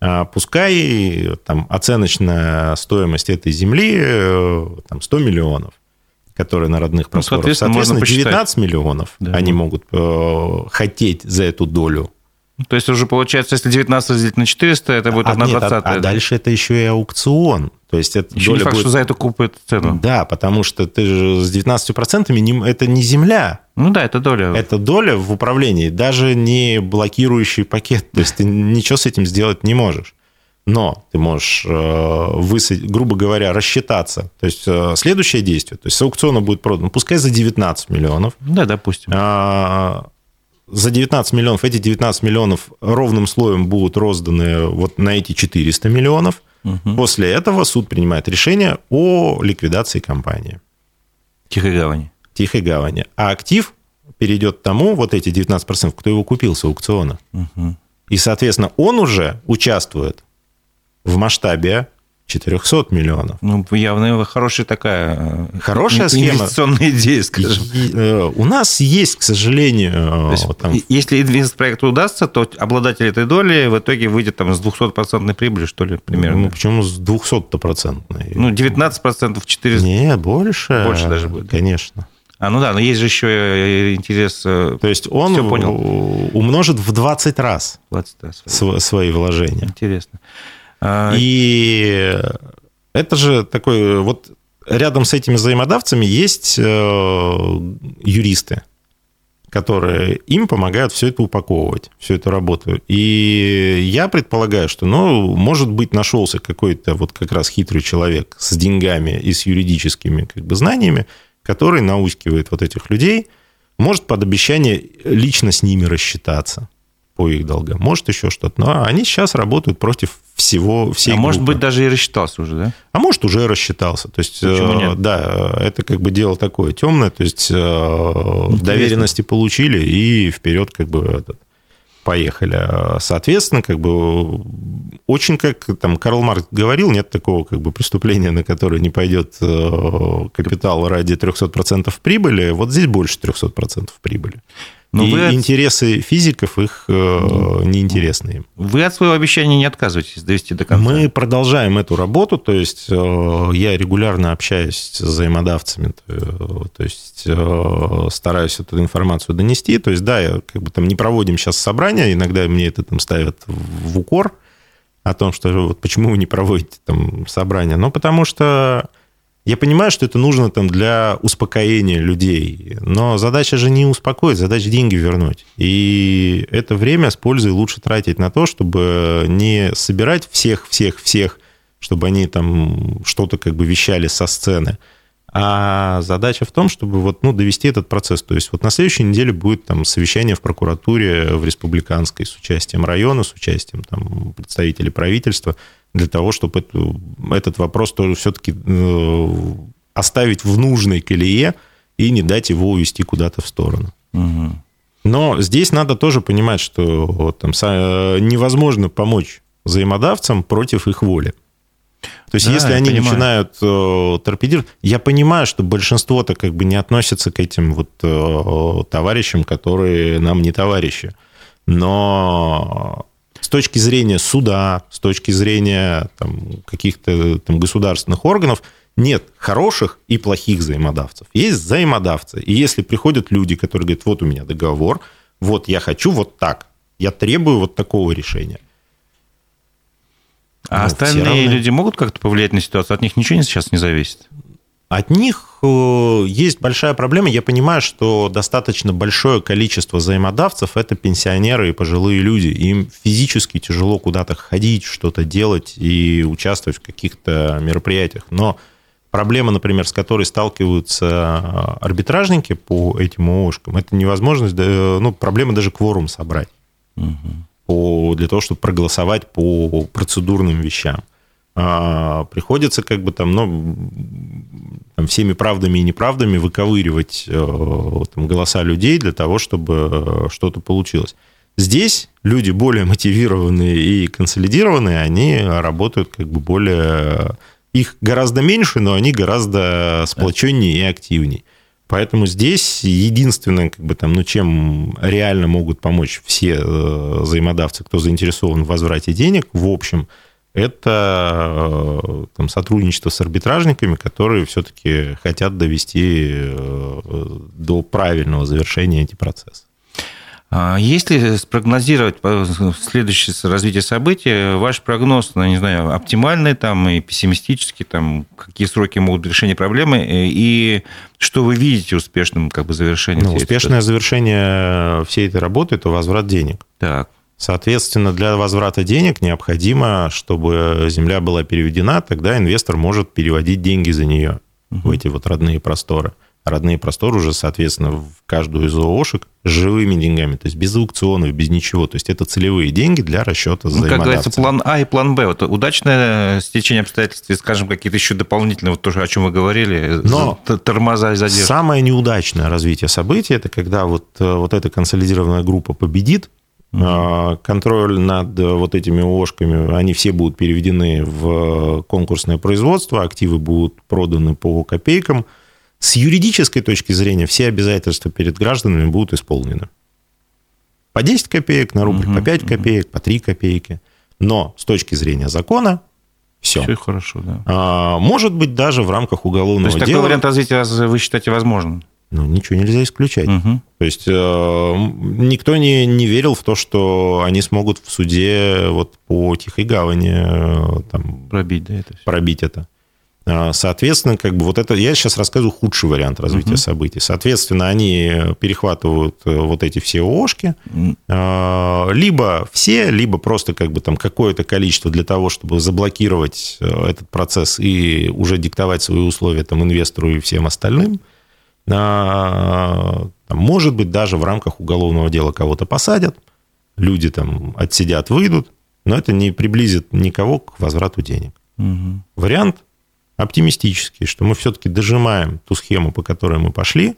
А пускай там, оценочная стоимость этой земли э, там, 100 миллионов, которые на родных ну, просторах. Ну, соответственно, соответственно 19 миллионов да. они могут э, хотеть за эту долю то есть уже получается, если 19 разделить на 400, это будет 1 а, нет, а, а дальше это еще и аукцион. То есть это еще не факт, будет... что за эту купят цену. Да, потому что ты же с 19% не... это не земля. Ну да, это доля. Это доля в управлении, даже не блокирующий пакет. То есть ты ничего с этим сделать не можешь. Но ты можешь, э, высадить, грубо говоря, рассчитаться. То есть э, следующее действие, то есть с аукциона будет продано, пускай за 19 миллионов. Да, допустим. А, за 19 миллионов, эти 19 миллионов ровным слоем будут розданы вот на эти 400 миллионов. Угу. После этого суд принимает решение о ликвидации компании. Тихой гавани. Тихой гавани. А актив перейдет тому, вот эти 19%, кто его купил с аукциона. Угу. И, соответственно, он уже участвует в масштабе 400 миллионов. Ну, явно хорошая такая э, хорошая схема. инвестиционная идея, скажем. Э, у нас есть, к сожалению... То есть, там... Если инвестпроект удастся, то обладатель этой доли в итоге выйдет там с 200% прибыли, что ли, примерно. Ну, почему с 200%? Ну, 19% 400... Нет, больше. Больше даже будет. Конечно. А, ну да, но есть же еще э, интерес... То есть он понял. умножит в 20 раз, 20 раз свои вложения. Интересно. А, И это же такой вот рядом с этими взаимодавцами есть э, юристы, которые им помогают все это упаковывать, всю эту работу. И я предполагаю, что, ну, может быть, нашелся какой-то вот как раз хитрый человек с деньгами и с юридическими как бы знаниями, который наускивает вот этих людей, может под обещание лично с ними рассчитаться по их долгам, может еще что-то. Но они сейчас работают против всего, всей А группы. может быть, даже и рассчитался уже, да? А может, уже рассчитался. То есть, Почему э, нет? да, это как бы дело такое темное. То есть, э, Интересно. доверенности получили и вперед как бы этот, поехали. Соответственно, как бы очень, как там Карл Маркс говорил, нет такого как бы преступления, на которое не пойдет э, капитал ради 300% прибыли. Вот здесь больше 300% прибыли. Но и вы интересы физиков их э, неинтересны Вы от своего обещания не отказываетесь довести до конца? Мы продолжаем эту работу, то есть э, я регулярно общаюсь с взаимодавцами, то, э, то есть э, стараюсь эту информацию донести. То есть да, я, как бы там не проводим сейчас собрания, иногда мне это там ставят в укор о том, что вот почему вы не проводите там собрания. Но потому что я понимаю, что это нужно там для успокоения людей, но задача же не успокоить, задача деньги вернуть. И это время с пользой лучше тратить на то, чтобы не собирать всех-всех-всех, чтобы они там что-то как бы вещали со сцены, а задача в том, чтобы вот, ну, довести этот процесс. То есть вот на следующей неделе будет там совещание в прокуратуре в республиканской с участием района, с участием там представителей правительства – для того, чтобы эту, этот вопрос тоже все-таки э, оставить в нужной колее и не дать его увести куда-то в сторону. Угу. Но здесь надо тоже понимать, что там, невозможно помочь взаимодавцам против их воли. То есть, да, если они понимаю. начинают э, торпедировать, я понимаю, что большинство-то как бы не относятся к этим вот э, товарищам, которые нам не товарищи. Но с точки зрения суда, с точки зрения каких-то государственных органов, нет хороших и плохих взаимодавцев. Есть взаимодавцы. И если приходят люди, которые говорят, вот у меня договор, вот я хочу вот так, я требую вот такого решения. А ну, остальные люди могут как-то повлиять на ситуацию? От них ничего сейчас не зависит? От них э, есть большая проблема. Я понимаю, что достаточно большое количество взаимодавцев – это пенсионеры и пожилые люди. Им физически тяжело куда-то ходить, что-то делать и участвовать в каких-то мероприятиях. Но проблема, например, с которой сталкиваются арбитражники по этим ООшкам, это невозможность, ну, проблема даже кворум собрать угу. по, для того, чтобы проголосовать по процедурным вещам. А, приходится как бы там, ну, там, всеми правдами и неправдами выковыривать э, там, голоса людей для того, чтобы э, что-то получилось. Здесь люди более мотивированные и консолидированные, они работают как бы более... Их гораздо меньше, но они гораздо сплоченнее и активнее. Поэтому здесь единственное, как бы там, ну, чем реально могут помочь все э, взаимодавцы, кто заинтересован в возврате денег, в общем, это э, там, сотрудничество с арбитражниками, которые все-таки хотят довести до правильного завершения эти процессы. А если спрогнозировать следующее развитие событий, ваш прогноз, ну, не знаю, оптимальный там и пессимистический, там, какие сроки могут решения проблемы, э, и что вы видите успешным как бы завершением? Ну, успешное этой... завершение всей этой работы – это возврат денег. Так. Соответственно, для возврата денег необходимо, чтобы земля была переведена, тогда инвестор может переводить деньги за нее угу. в эти вот родные просторы родные просторы уже, соответственно, в каждую из ООшек живыми деньгами, то есть без аукционов, без ничего. То есть это целевые деньги для расчета ну, Как говорится, план А и план Б. Вот удачное стечение обстоятельств и, скажем, какие-то еще дополнительные, вот то, о чем вы говорили, Но тормоза и задержки. Самое неудачное развитие событий – это когда вот, э, вот эта консолидированная группа победит. Контроль над вот этими ООшками, они все будут переведены в конкурсное производство, активы будут проданы по копейкам – с юридической точки зрения все обязательства перед гражданами будут исполнены. По 10 копеек на рубль, угу, по 5 копеек, по 3 копейки. Но с точки зрения закона все. Все хорошо, да. А, может быть, даже в рамках уголовного То есть, дела... такой вариант развития вы считаете возможным? Ну, ничего нельзя исключать. Угу. То есть э, никто не, не верил в то, что они смогут в суде вот по Тихой Гавани э, там, пробить, да, это все. пробить это. А, соответственно, как бы вот это, я сейчас рассказываю худший вариант развития uh-huh. событий. Соответственно, они перехватывают э, вот эти все ООшки, uh-huh. либо все, либо просто как бы там какое-то количество для того, чтобы заблокировать э, этот процесс и уже диктовать свои условия там инвестору и всем остальным. А, может быть, даже в рамках уголовного дела кого-то посадят, люди там отсидят, выйдут, но это не приблизит никого к возврату денег. Угу. Вариант оптимистический, что мы все-таки дожимаем ту схему, по которой мы пошли.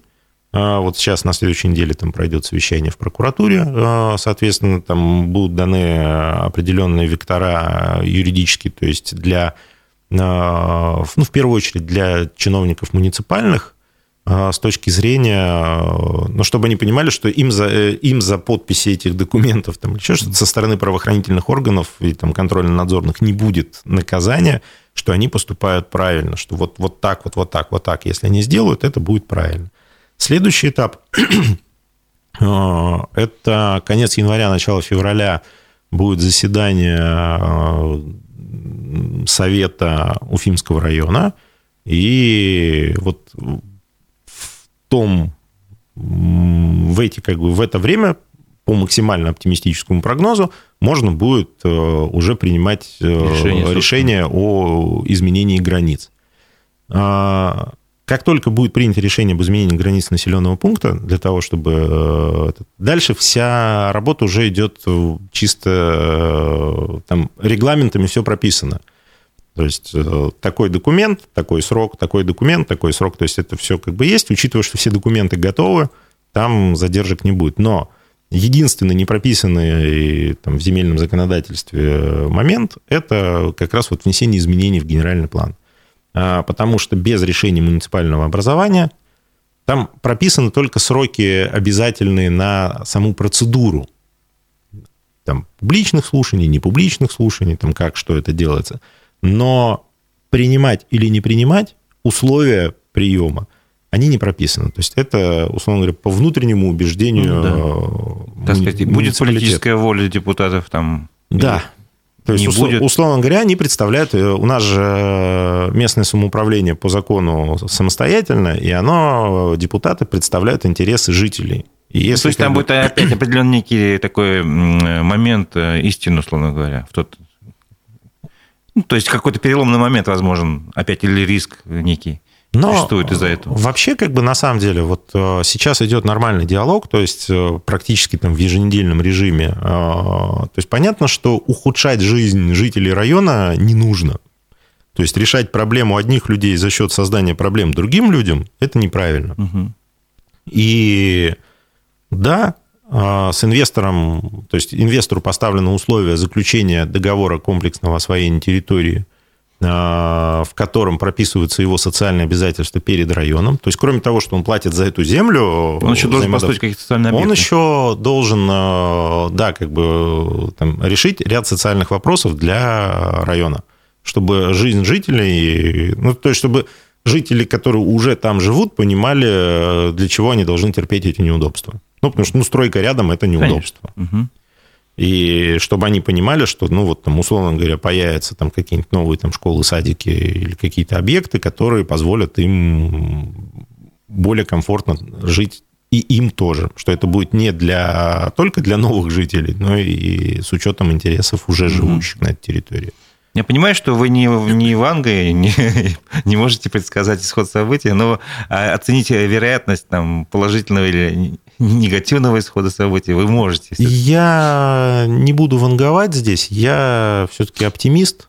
А вот сейчас на следующей неделе там пройдет совещание в прокуратуре, а, соответственно, там будут даны определенные вектора юридические, то есть для, ну, в первую очередь для чиновников муниципальных, с точки зрения, ну, чтобы они понимали, что им за, э, им за подписи этих документов там, еще что-то со стороны правоохранительных органов и там контрольно-надзорных не будет наказания, что они поступают правильно, что вот, вот так, вот, вот так, вот так. Если они сделают, это будет правильно. Следующий этап э, – это конец января, начало февраля будет заседание Совета Уфимского района. И вот том, в, эти, как бы, в это время по максимально оптимистическому прогнозу можно будет э, уже принимать э, решение, решение о изменении границ. А, как только будет принято решение об изменении границ населенного пункта, для того, чтобы... Э, дальше вся работа уже идет чисто... Там регламентами все прописано. То есть такой документ, такой срок, такой документ, такой срок. То есть это все как бы есть, учитывая, что все документы готовы, там задержек не будет. Но Единственный не прописанный там, в земельном законодательстве момент – это как раз вот внесение изменений в генеральный план. А, потому что без решения муниципального образования там прописаны только сроки обязательные на саму процедуру. Там, публичных слушаний, непубличных слушаний, там, как, что это делается. Но принимать или не принимать условия приема они не прописаны. То есть это, условно говоря, по внутреннему убеждению... Ну, да. так сказать, будет политическая воля депутатов там... Да. То есть, услов, будет... условно говоря, они представляют... Э, у нас же э, местное самоуправление по закону самостоятельно, и оно, депутаты представляют интересы жителей. И ну, если, то есть там будет опять определенный некий такой момент э, истины, условно говоря, в тот... Ну, то есть какой-то переломный момент возможен опять или риск некий. Но существует из-за этого. Вообще, как бы на самом деле, вот э, сейчас идет нормальный диалог, то есть э, практически там в еженедельном режиме. Э, то есть понятно, что ухудшать жизнь жителей района не нужно. То есть решать проблему одних людей за счет создания проблем другим людям – это неправильно. Угу. И да, с инвестором, то есть инвестору поставлено условие заключения договора комплексного освоения территории в котором прописываются его социальные обязательства перед районом. То есть, кроме того, что он платит за эту землю... Он еще должен построить какие-то социальные объекты. Он еще должен, да, как бы там, решить ряд социальных вопросов для района, чтобы жизнь жителей... Ну, то есть, чтобы жители, которые уже там живут, понимали, для чего они должны терпеть эти неудобства. Ну, потому что ну, стройка рядом – это неудобство. И чтобы они понимали, что, ну, вот там, условно говоря, появятся там какие-нибудь новые там школы, садики или какие-то объекты, которые позволят им более комфортно жить и им тоже, что это будет не для, только для новых жителей, но и с учетом интересов уже живущих mm-hmm. на этой территории. Я понимаю, что вы не, не Ванга, не, не можете предсказать исход событий, но а, оцените вероятность там, положительного или негативного исхода событий вы можете. Я не буду ванговать здесь, я все-таки оптимист,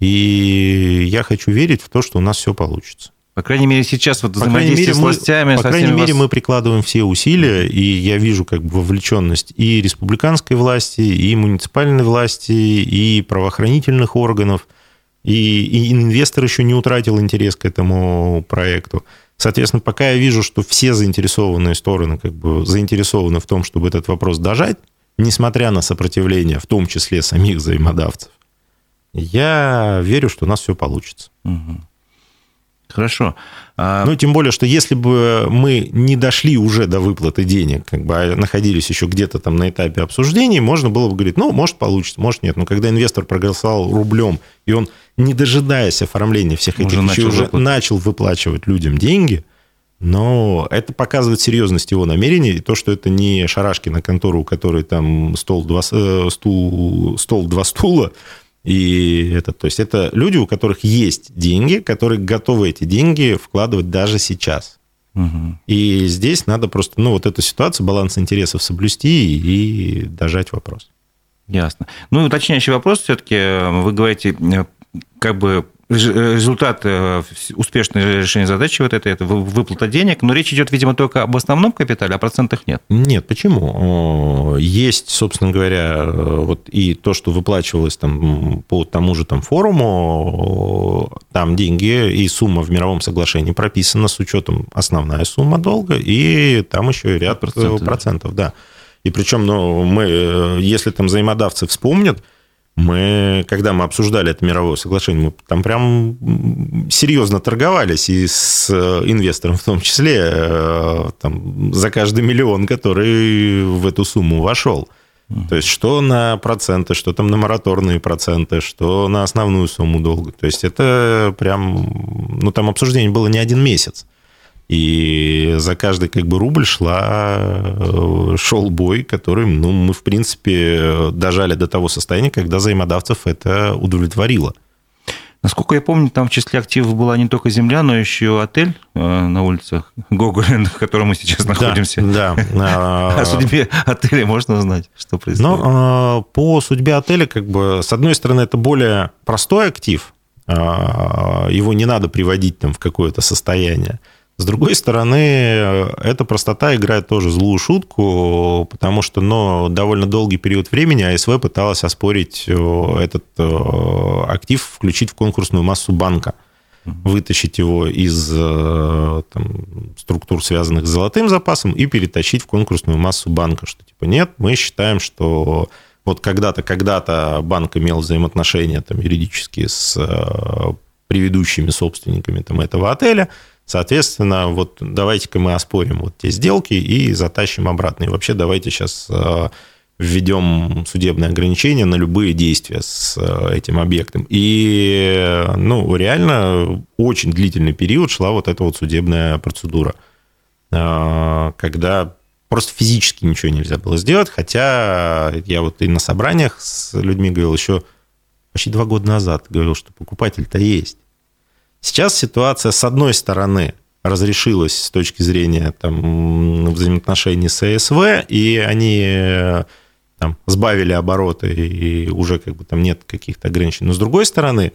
и я хочу верить в то, что у нас все получится. По крайней мере, сейчас вот взаимодействие с властями... По крайней мере, вас... мы прикладываем все усилия, и я вижу как бы вовлеченность и республиканской власти, и муниципальной власти, и правоохранительных органов, и, и инвестор еще не утратил интерес к этому проекту. Соответственно, пока я вижу, что все заинтересованные стороны как бы заинтересованы в том, чтобы этот вопрос дожать, несмотря на сопротивление, в том числе самих взаимодавцев, я верю, что у нас все получится. Угу. Хорошо. А... Ну, тем более, что если бы мы не дошли уже до выплаты денег, как бы а находились еще где-то там на этапе обсуждений, можно было бы говорить, ну, может, получится, может, нет. Но когда инвестор проголосовал рублем, и он, не дожидаясь оформления всех этих уже вещей, начал уже выплатить. начал выплачивать людям деньги, но это показывает серьезность его намерений, и то, что это не шарашки на контору, у которой там стол, два, э, стул, стол два стула, и это, то есть это люди, у которых есть деньги, которые готовы эти деньги вкладывать даже сейчас. Угу. И здесь надо просто, ну, вот эту ситуацию, баланс интересов соблюсти и дожать вопрос. Ясно. Ну и уточняющий вопрос все-таки. Вы говорите, э, как бы результат э, успешного решения задачи вот это, это выплата денег, но речь идет, видимо, только об основном капитале, а процентах нет. Нет, почему? Есть, собственно говоря, вот и то, что выплачивалось там по тому же там форуму, там деньги и сумма в мировом соглашении прописана с учетом основная сумма долга, и там еще и ряд процентов, процентов да. И причем, ну, мы, э, если там взаимодавцы вспомнят, мы, когда мы обсуждали это мировое соглашение, мы там прям серьезно торговались и с э, инвестором в том числе э, там, за каждый миллион, который в эту сумму вошел. То есть что на проценты, что там на мораторные проценты, что на основную сумму долга. То есть это прям, ну там обсуждение было не один месяц. И за каждый как бы рубль шла, э, шел бой, который ну, мы, в принципе, дожали до того состояния, когда взаимодавцев это удовлетворило. Насколько я помню, там в числе активов была не только земля, но еще отель э, на улицах Гоголя, в котором мы сейчас находимся. Да. да. О судьбе отеля можно узнать, что происходит? Ну, по судьбе отеля, как бы, с одной стороны, это более простой актив, его не надо приводить там в какое-то состояние. С другой стороны, эта простота играет тоже злую шутку, потому что ну, довольно долгий период времени АСВ пыталась оспорить э, этот э, актив, включить в конкурсную массу банка, вытащить его из э, там, структур, связанных с золотым запасом, и перетащить в конкурсную массу банка, что типа нет, мы считаем, что вот когда-то, когда-то банк имел взаимоотношения там, юридические с предыдущими собственниками там, этого отеля, Соответственно, вот давайте-ка мы оспорим вот те сделки и затащим обратно. И вообще давайте сейчас э, введем судебные ограничения на любые действия с э, этим объектом. И, ну, реально очень длительный период шла вот эта вот судебная процедура, э, когда просто физически ничего нельзя было сделать, хотя я вот и на собраниях с людьми говорил еще почти два года назад, говорил, что покупатель-то есть. Сейчас ситуация, с одной стороны, разрешилась с точки зрения там, взаимоотношений с ЭСВ, и они там, сбавили обороты, и уже как бы там нет каких-то ограничений. Но с другой стороны,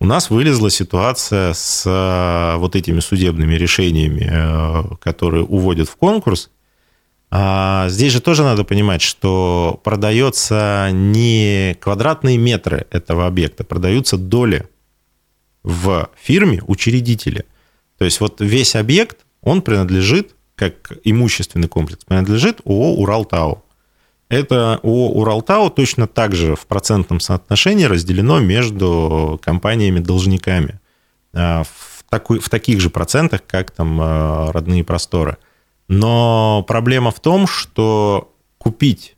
у нас вылезла ситуация с э, вот этими судебными решениями, э, которые уводят в конкурс. А здесь же тоже надо понимать, что продается не квадратные метры этого объекта, продаются доли в фирме учредителя. То есть вот весь объект, он принадлежит, как имущественный комплекс, принадлежит ООО «Уралтау». Это ООО «Уралтау» точно так же в процентном соотношении разделено между компаниями-должниками а, в, такой, в таких же процентах, как там а, родные просторы. Но проблема в том, что купить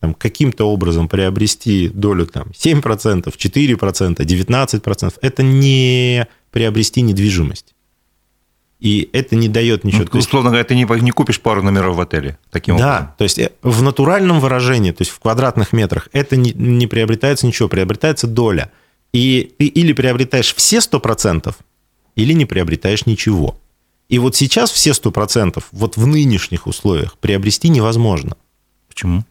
там, каким-то образом приобрести долю там, 7%, 4%, 19%, это не приобрести недвижимость. И это не дает ничего. Ну, условно говоря, ты не, не купишь пару номеров в отеле таким да, образом. Да, то есть э, в натуральном выражении, то есть в квадратных метрах, это не, не приобретается ничего, приобретается доля. И ты или приобретаешь все 100%, или не приобретаешь ничего. И вот сейчас все 100% вот в нынешних условиях приобрести невозможно. Почему?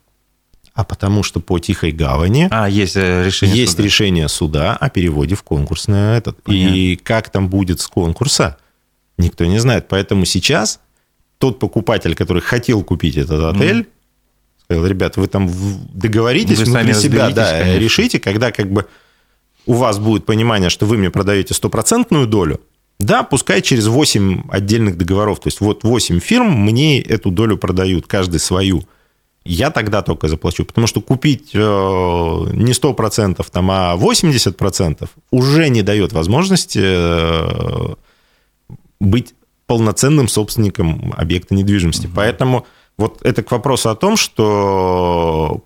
А потому что по Тихой Гавани а, есть э, решение есть суда. решение суда о переводе в конкурс на этот. Понятно. И как там будет с конкурса, никто не знает. Поэтому сейчас тот покупатель, который хотел купить этот отель, mm. сказал, ребят, вы там договоритесь вы внутри себя, да, конечно. решите, когда как бы у вас будет понимание, что вы мне продаете стопроцентную долю, да, пускай через 8 отдельных договоров, то есть вот 8 фирм мне эту долю продают, каждый свою – я тогда только заплачу. Потому что купить э, не 100%, там, а 80% уже не дает возможности э, быть полноценным собственником объекта недвижимости. Угу. Поэтому вот это к вопросу о том, что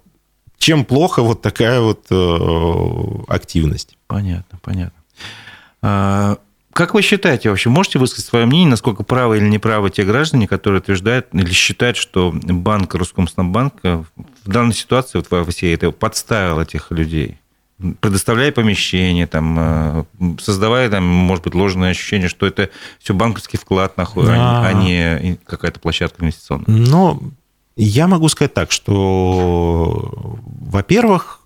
чем плохо вот такая вот э, активность. Понятно, понятно. Как вы считаете вообще, можете высказать свое мнение, насколько правы или неправы те граждане, которые утверждают или считают, что банк Роскомснабанк в данной ситуации, вот во всей это подставил этих людей? предоставляя помещение, там, э, создавая, там, может быть, ложное ощущение, что это все банковский вклад, нахуй, а, а не какая-то площадка инвестиционная. Но я могу сказать так, что, во-первых,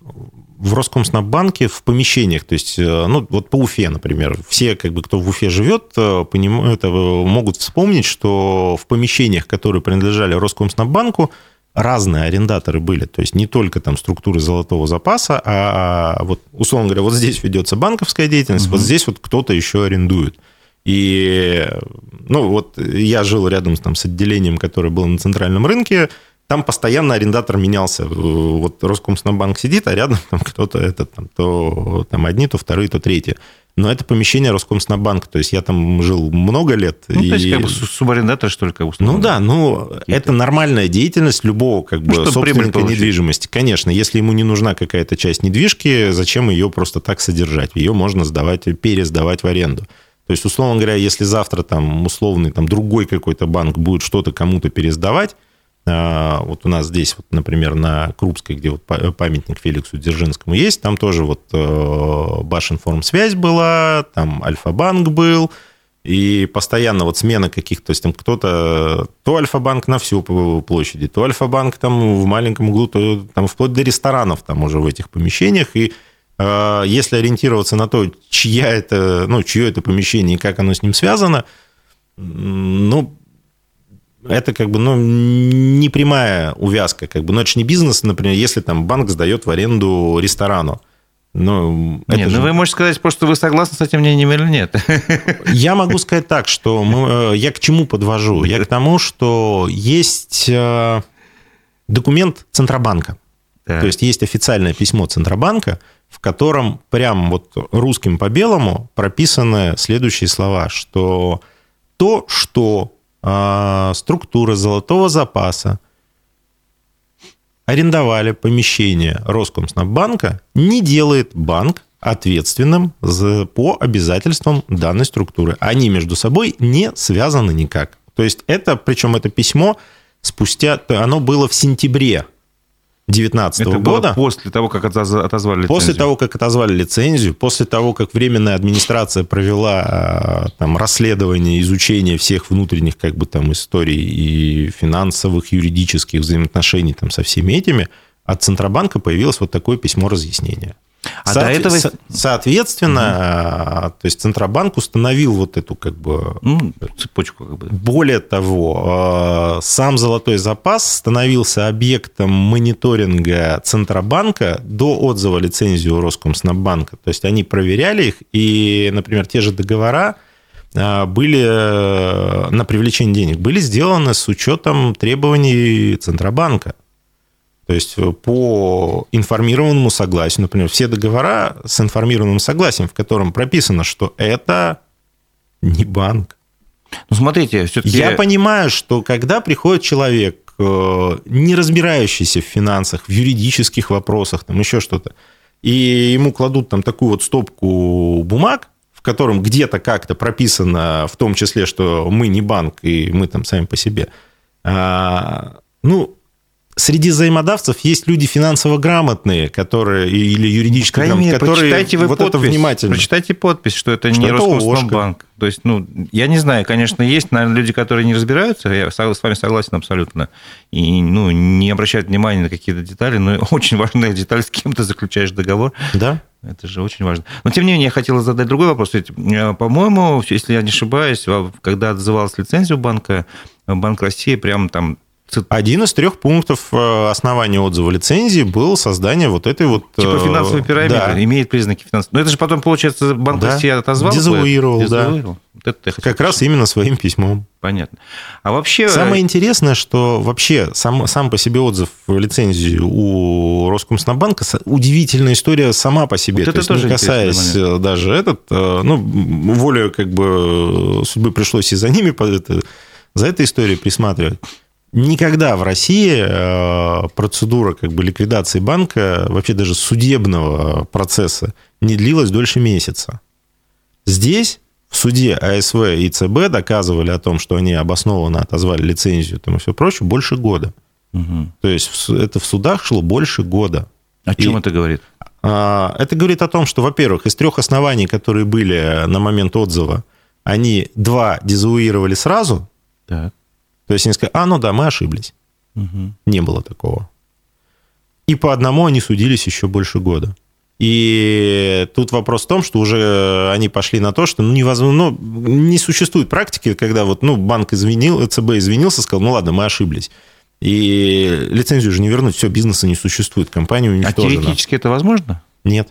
в Роскомснаббанке в помещениях, то есть, э, ну, вот по Уфе, например, все, как бы, кто в Уфе живет, э, понимают, э, могут вспомнить, что в помещениях, которые принадлежали Роскомснаббанку, разные арендаторы были, то есть не только там структуры золотого запаса, а вот, условно говоря, вот здесь ведется банковская деятельность, угу. вот здесь вот кто-то еще арендует. И, ну, вот я жил рядом там, с отделением, которое было на центральном рынке, там постоянно арендатор менялся. Вот Роскомснабанк сидит, а рядом там кто-то этот, там, то там одни, то вторые, то третьи. Но это помещение Роскомснабанка, то есть я там жил много лет. Ну, и... то есть как бы субарендатор, что ли, как? Ну да, ну это нормальная деятельность любого как бы ну, собственника недвижимости. Конечно, если ему не нужна какая-то часть недвижки, зачем ее просто так содержать? Ее можно сдавать, пересдавать в аренду. То есть, условно говоря, если завтра там условный там другой какой-то банк будет что-то кому-то пересдавать, вот у нас здесь, вот, например, на Крупской, где вот памятник Феликсу Дзержинскому есть, там тоже вот э, Башинформсвязь была, там Альфа-банк был, и постоянно вот смена каких-то, то есть там кто-то, то Альфа-банк на всю площади, то Альфа-банк там в маленьком углу, то там вплоть до ресторанов там уже в этих помещениях, и э, если ориентироваться на то, чья это, ну, чье это помещение и как оно с ним связано, ну, это как бы, ну, не прямая увязка, как бы, но это же не бизнес, например, если там банк сдает в аренду ресторану. Ну, нет, же... ну вы можете сказать, просто вы согласны с этим мнением или нет? Я могу сказать так, что мы, э, я к чему подвожу? Я к тому, что есть э, документ Центробанка. Так. То есть есть официальное письмо Центробанка, в котором прям вот русским по белому прописаны следующие слова, что то, что а, структуры золотого запаса арендовали помещение Роскомснаббанка, не делает банк ответственным по обязательствам данной структуры. Они между собой не связаны никак. То есть это, причем это письмо спустя, оно было в сентябре 2019 года. Было после того, как отозвали лицензию. После того, как отозвали лицензию, после того, как Временная администрация провела а, там, расследование, изучение всех внутренних как бы, там, историй и финансовых, юридических взаимоотношений там, со всеми этими, от Центробанка появилось вот такое письмо разъяснения. А Со- до этого... Со- соответственно, угу. то есть Центробанк установил вот эту как бы... Ну, цепочку как бы. Более того, сам золотой запас становился объектом мониторинга Центробанка до отзыва лицензии у Роскомснаббанка. То есть они проверяли их, и, например, те же договора были на привлечение денег были сделаны с учетом требований Центробанка. То есть э, по информированному согласию, например, все договора с информированным согласием, в котором прописано, что это не банк. Ну, смотрите, все-таки... Я понимаю, что когда приходит человек, э, не разбирающийся в финансах, в юридических вопросах, там еще что-то, и ему кладут там такую вот стопку бумаг, в котором где-то как-то прописано, в том числе, что мы не банк, и мы там сами по себе, а, ну, среди взаимодавцев есть люди финансово грамотные, которые или юридически ну, грамотные, которые прочитайте вы вот подпись, это внимательно. Прочитайте подпись, что это что не Роскомнадзорбанк. То есть, ну, я не знаю, конечно, есть, наверное, люди, которые не разбираются, я с вами согласен абсолютно, и, ну, не обращают внимания на какие-то детали, но очень важная деталь, с кем ты заключаешь договор. Да. Это же очень важно. Но, тем не менее, я хотел задать другой вопрос. Ведь, э, по-моему, если я не ошибаюсь, когда отзывалась лицензию банка, Банк России прям там один из трех пунктов э, основания отзыва лицензии был создание вот этой вот... Типа э, финансовой пирамиды, да. имеет признаки финансовой. Но это же потом, получается, банк да. России отозвал? Дезавуировал, Дезавуировал. да. Вот это как сказать. раз именно своим письмом. Понятно. А вообще... Э, Самое интересное, что вообще сам, сам по себе отзыв в лицензию у Роскомснабанка удивительная история сама по себе. Вот То это есть, тоже не касаясь даже этот, ну, волю как бы судьбы пришлось и за ними за этой историей присматривать. Никогда в России э, процедура как бы ликвидации банка, вообще даже судебного процесса, не длилась дольше месяца. Здесь в суде АСВ и ЦБ доказывали о том, что они обоснованно отозвали лицензию там и все прочее, больше года. Угу. То есть это в судах шло больше года. О чем и, это говорит? А, это говорит о том, что, во-первых, из трех оснований, которые были на момент отзыва, они два дезавуировали сразу, так. То есть они сказали, а, ну да, мы ошиблись. Угу. Не было такого. И по одному они судились еще больше года. И тут вопрос в том, что уже они пошли на то, что ну, невозможно, ну, не существует практики, когда вот, ну, банк извинил, ЦБ извинился, сказал, ну ладно, мы ошиблись. И лицензию же не вернуть, все, бизнеса не существует, компания уничтожена. А теоретически это возможно? Нет.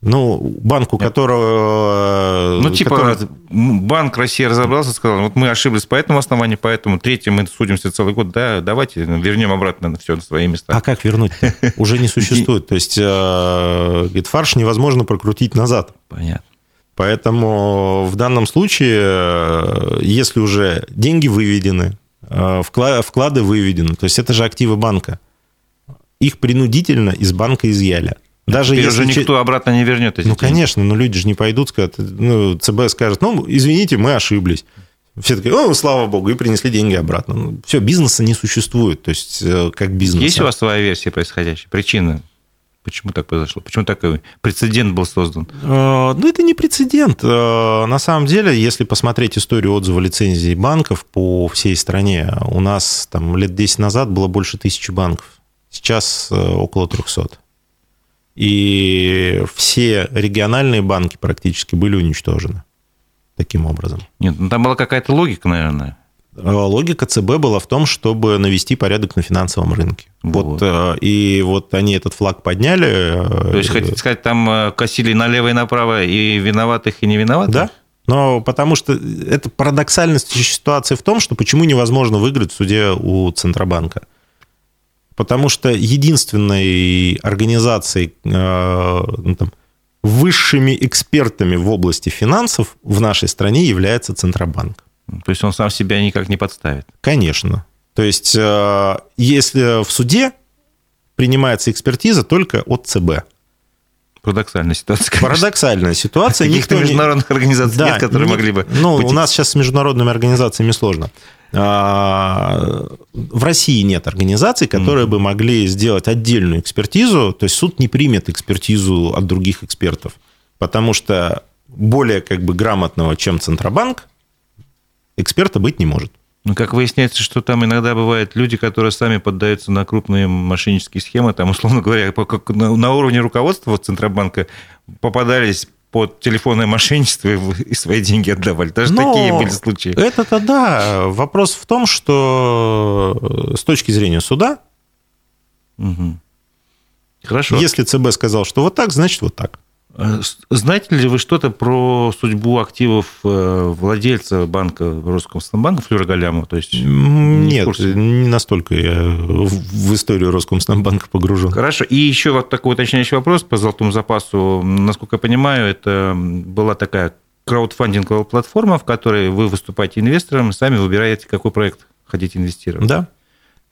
Ну, банку, которого... Э, ну, типа, который... Банк России разобрался, сказал, вот мы ошиблись по этому основанию, поэтому третьим мы судимся целый год, да, давайте вернем обратно все на свои места. А как вернуть Уже не существует. То есть, э, говорит, фарш невозможно прокрутить назад. Понятно. Поэтому в данном случае, э, если уже деньги выведены, вклады выведены, то есть это же активы банка, их принудительно из банка изъяли. Даже Теперь если... уже никто обратно не вернет эти Ну, деньги. конечно, но люди же не пойдут, скажут, ну, ЦБ скажет, ну, извините, мы ошиблись. Все такие, о, слава богу, и принесли деньги обратно. Ну, все, бизнеса не существует, то есть э, как бизнес. Есть у вас своя версия происходящей? Причина? Почему так произошло? Почему такой прецедент был создан? Э, ну, это не прецедент. Э, на самом деле, если посмотреть историю отзыва лицензий банков по всей стране, у нас там лет 10 назад было больше тысячи банков. Сейчас около 300 и все региональные банки практически были уничтожены таким образом. Нет, ну там была какая-то логика, наверное. Э, логика ЦБ была в том, чтобы навести порядок на финансовом рынке. Вот. вот э, и вот они этот флаг подняли. Э, То есть, хотите сказать, там косили налево и направо и виноватых, и не виноватых? Да. Но потому что это парадоксальность ситуации в том, что почему невозможно выиграть в суде у Центробанка потому что единственной организацией, э, ну, там, высшими экспертами в области финансов в нашей стране является Центробанк. То есть он сам себя никак не подставит? Конечно. То есть э, если в суде принимается экспертиза только от ЦБ. Парадоксальная ситуация. Конечно. Парадоксальная ситуация. Каких-то международных организаций да, нет, которые не, могли бы... Ну, быть... у нас сейчас с международными организациями сложно. А, в России нет организаций, которые mm бы могли сделать отдельную экспертизу, то есть суд не примет экспертизу от других экспертов, потому что более как бы грамотного, чем Центробанк, эксперта быть не может. Ну, как выясняется, что там иногда бывают люди, которые сами поддаются на крупные мошеннические схемы, там, условно говоря, как на уровне руководства Центробанка попадались под телефонное мошенничество и свои деньги отдавали. Даже Но такие были случаи. Это-то да. Вопрос в том, что с точки зрения суда, угу. Хорошо. если ЦБ сказал, что вот так, значит вот так. А знаете ли вы что-то про судьбу активов э, владельца банка Роскомснабанка Флюра Галямова? То есть, Нет, не настолько я в историю Роскомснабанка погружен. Хорошо. И еще вот такой уточняющий вопрос по золотому запасу. Насколько я понимаю, это была такая краудфандинговая платформа, в которой вы выступаете инвестором и сами выбираете, какой проект хотите инвестировать. Да.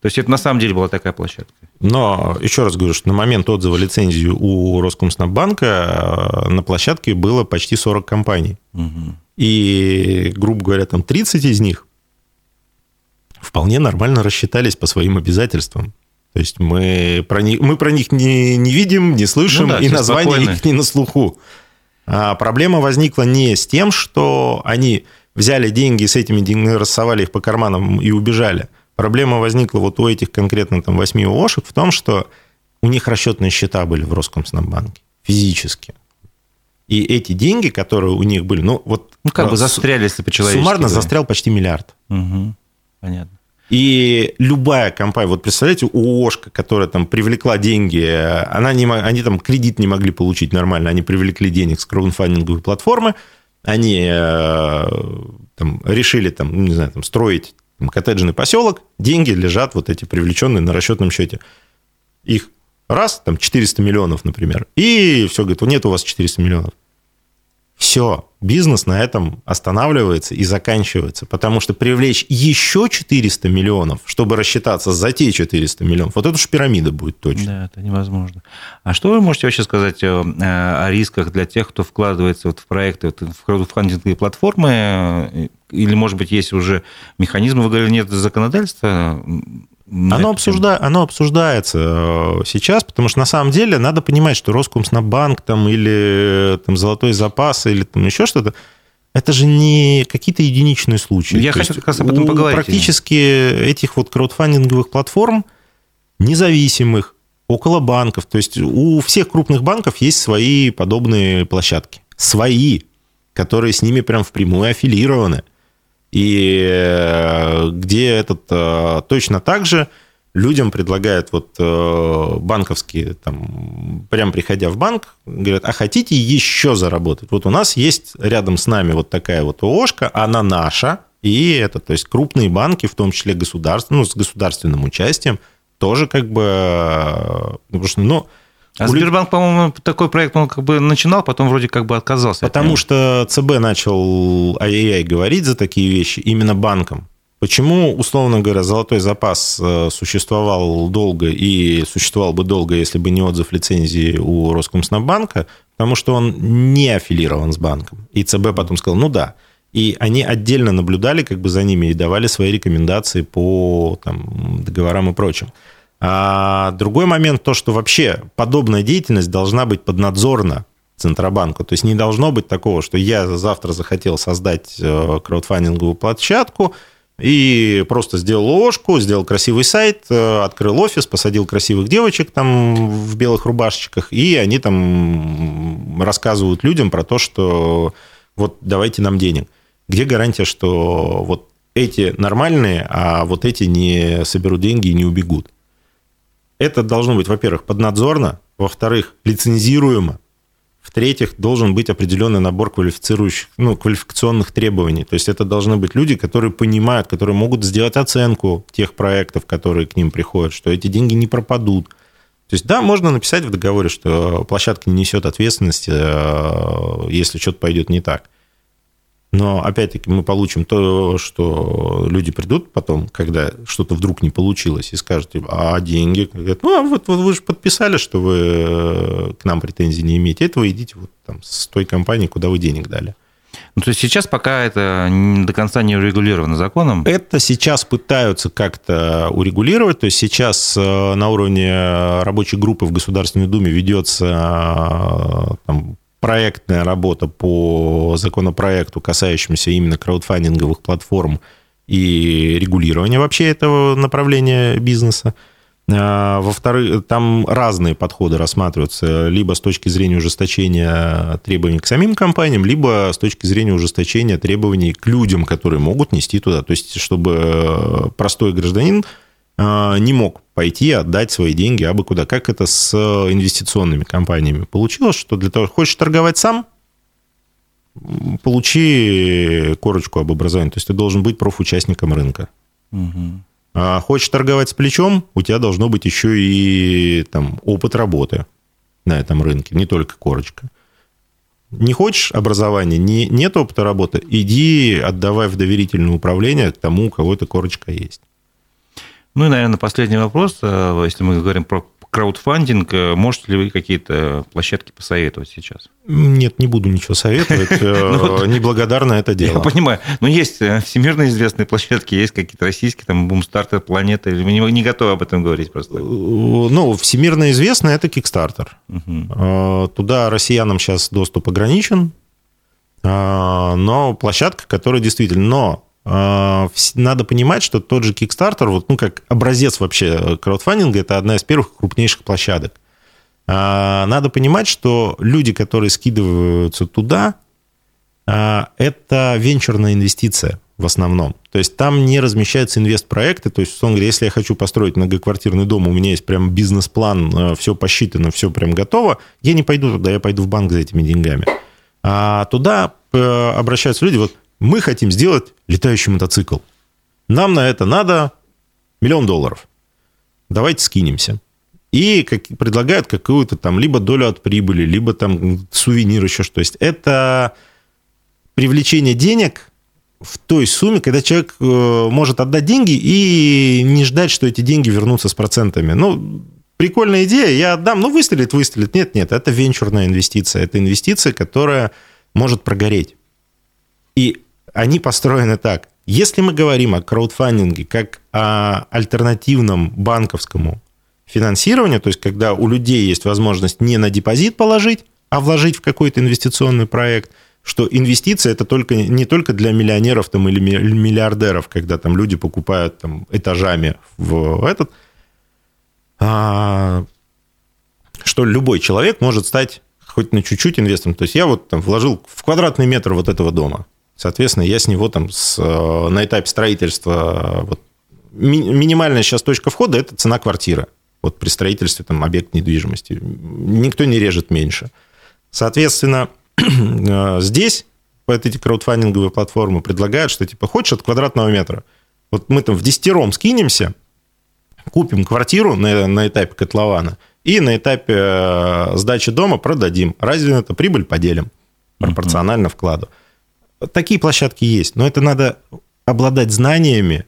То есть это на самом деле была такая площадка. Но еще раз говорю, что на момент отзыва лицензии у Роскомснабанка э, на площадке было почти 40 компаний. Угу. И, грубо говоря, там 30 из них вполне нормально рассчитались по своим обязательствам. То есть мы про них, мы про них не, не видим, не слышим, ну да, и названия спокойны. их не на слуху. А проблема возникла не с тем, что они взяли деньги, с этими деньгами рассовали их по карманам и убежали – Проблема возникла вот у этих конкретно там восьми ООшек в том, что у них расчетные счета были в Роскомснабанке физически. И эти деньги, которые у них были, ну вот... Ну, как бы застряли, если по-человечески. Суммарно застрял почти миллиард. Угу. Понятно. И любая компания, вот представляете, ООшка, которая там привлекла деньги, она не, они там кредит не могли получить нормально, они привлекли денег с краудфандинговой платформы, они э, там, решили там, ну, не знаю, там, строить коттеджный поселок, деньги лежат вот эти привлеченные на расчетном счете. Их раз, там 400 миллионов, например, и все, говорит, нет у вас 400 миллионов. Все, бизнес на этом останавливается и заканчивается, потому что привлечь еще 400 миллионов, чтобы рассчитаться за те 400 миллионов, вот это уж пирамида будет точно. Да, это невозможно. А что вы можете вообще сказать о, о рисках для тех, кто вкладывается вот в проекты, вот в краудфандинговые платформы, или, может быть, есть уже механизмы, вы говорили, нет законодательства, оно, обсужда... оно обсуждается э, сейчас, потому что на самом деле надо понимать, что Роскомснабанк там, или там, Золотой запас или там еще что-то, это же не какие-то единичные случаи. Я То хочу как раз об этом поговорить. Практически этих вот краудфандинговых платформ, независимых, около банков, то есть у всех крупных банков есть свои подобные площадки. Свои, которые с ними прям впрямую аффилированы и э, где этот э, точно так же людям предлагают вот э, банковские, там, прям приходя в банк, говорят, а хотите еще заработать? Вот у нас есть рядом с нами вот такая вот ООшка, она наша, и это, то есть крупные банки, в том числе государственные, ну, с государственным участием, тоже как бы, потому что, ну, а Сбербанк, по-моему, такой проект он как бы начинал, потом вроде как бы отказался. Потому что ЦБ начал ай-яй-яй говорить за такие вещи именно банкам. Почему, условно говоря, золотой запас э, существовал долго и существовал бы долго, если бы не отзыв лицензии у Роскомснабанка? Потому что он не аффилирован с банком. И ЦБ потом сказал, ну да. И они отдельно наблюдали как бы за ними и давали свои рекомендации по там, договорам и прочим. А другой момент то, что вообще подобная деятельность должна быть поднадзорна Центробанку. То есть не должно быть такого, что я завтра захотел создать э, краудфандинговую площадку и просто сделал ложку, сделал красивый сайт, э, открыл офис, посадил красивых девочек там в белых рубашечках, и они там рассказывают людям про то, что вот давайте нам денег. Где гарантия, что вот эти нормальные, а вот эти не соберут деньги и не убегут? Это должно быть, во-первых, поднадзорно, во-вторых, лицензируемо, в-третьих, должен быть определенный набор квалифицирующих, ну, квалификационных требований. То есть это должны быть люди, которые понимают, которые могут сделать оценку тех проектов, которые к ним приходят, что эти деньги не пропадут. То есть, да, можно написать в договоре, что площадка не несет ответственности, э, если что-то пойдет не так. Но опять-таки мы получим то, что люди придут потом, когда что-то вдруг не получилось, и скажут, типа, а деньги? Говорят, ну, а вот, вот вы же подписали, что вы э, к нам претензий не имеете. Это вы идите вот там с той компании, куда вы денег дали. Ну, то есть сейчас пока это до конца не урегулировано законом? Это сейчас пытаются как-то урегулировать. То есть сейчас э, на уровне рабочей группы в Государственной Думе ведется э, там, проектная работа по законопроекту, касающемуся именно краудфандинговых платформ и регулирования вообще этого направления бизнеса. А, во-вторых, там разные подходы рассматриваются, либо с точки зрения ужесточения требований к самим компаниям, либо с точки зрения ужесточения требований к людям, которые могут нести туда. То есть, чтобы простой гражданин не мог пойти отдать свои деньги абы куда. Как это с инвестиционными компаниями? Получилось, что для того, хочешь торговать сам, получи корочку об образовании. То есть ты должен быть профучастником рынка. Угу. А хочешь торговать с плечом, у тебя должно быть еще и там, опыт работы на этом рынке, не только корочка. Не хочешь образования, не, нет опыта работы, иди отдавай в доверительное управление тому, у кого эта корочка есть. Ну и, наверное, последний вопрос, э, если мы говорим про краудфандинг, э, можете ли вы какие-то площадки посоветовать сейчас? Нет, не буду ничего советовать. Ну Неблагодарно это дело. Я понимаю. Но есть э, всемирно известные площадки, есть какие-то российские, там, Бумстартер, Планета, вы не готовы об этом говорить просто? Ну, всемирно известно это Kickstarter. Туда россиянам сейчас доступ ограничен, но площадка, которая действительно... Но надо понимать, что тот же Kickstarter, вот, ну, как образец вообще краудфандинга, это одна из первых крупнейших площадок. А, надо понимать, что люди, которые скидываются туда, а, это венчурная инвестиция в основном. То есть там не размещаются инвестпроекты. То есть, условно говоря, если я хочу построить многоквартирный дом, у меня есть прям бизнес-план, все посчитано, все прям готово, я не пойду туда, я пойду в банк за этими деньгами. А туда э, обращаются люди, вот мы хотим сделать летающий мотоцикл. Нам на это надо миллион долларов. Давайте скинемся. И как, предлагают какую-то там либо долю от прибыли, либо там сувенир еще что. То есть это привлечение денег в той сумме, когда человек э, может отдать деньги и не ждать, что эти деньги вернутся с процентами. Ну, прикольная идея, я отдам, ну, выстрелит, выстрелит. Нет, нет, это венчурная инвестиция. Это инвестиция, которая может прогореть. И они построены так. Если мы говорим о краудфандинге как о альтернативном банковскому финансированию, то есть когда у людей есть возможность не на депозит положить, а вложить в какой-то инвестиционный проект, что инвестиция это только, не только для миллионеров там, или миллиардеров, когда там люди покупают там, этажами в этот, а, что любой человек может стать хоть на чуть-чуть инвестором. То есть я вот там вложил в квадратный метр вот этого дома. Соответственно, я с него там с, э, на этапе строительства вот, ми, минимальная сейчас точка входа – это цена квартиры. Вот при строительстве там, объекта недвижимости. Никто не режет меньше. Соответственно, э, здесь вот эти краудфандинговые платформы предлагают, что типа хочешь от квадратного метра. Вот мы там в десятером скинемся, купим квартиру на, на этапе котлована и на этапе э, сдачи дома продадим. Разве это прибыль поделим пропорционально вкладу. Такие площадки есть, но это надо обладать знаниями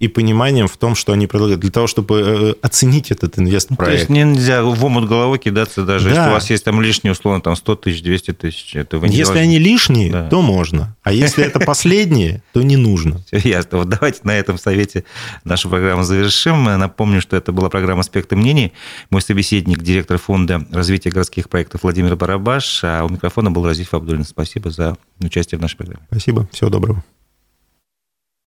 и пониманием в том, что они предлагают, для того, чтобы э, оценить этот инвестпроект. То есть нельзя в омут головой кидаться даже, да. если у вас есть там лишние, условно, там 100 тысяч, 200 тысяч. Это вы не если должны... они лишние, да. то можно. А если это последние, то не нужно. Все ясно. Вот давайте на этом совете нашу программу завершим. Напомню, что это была программа «Аспекты мнений». Мой собеседник, директор фонда развития городских проектов Владимир Барабаш, а у микрофона был Разиф Абдулин. Спасибо за участие в нашей программе. Спасибо. Всего доброго.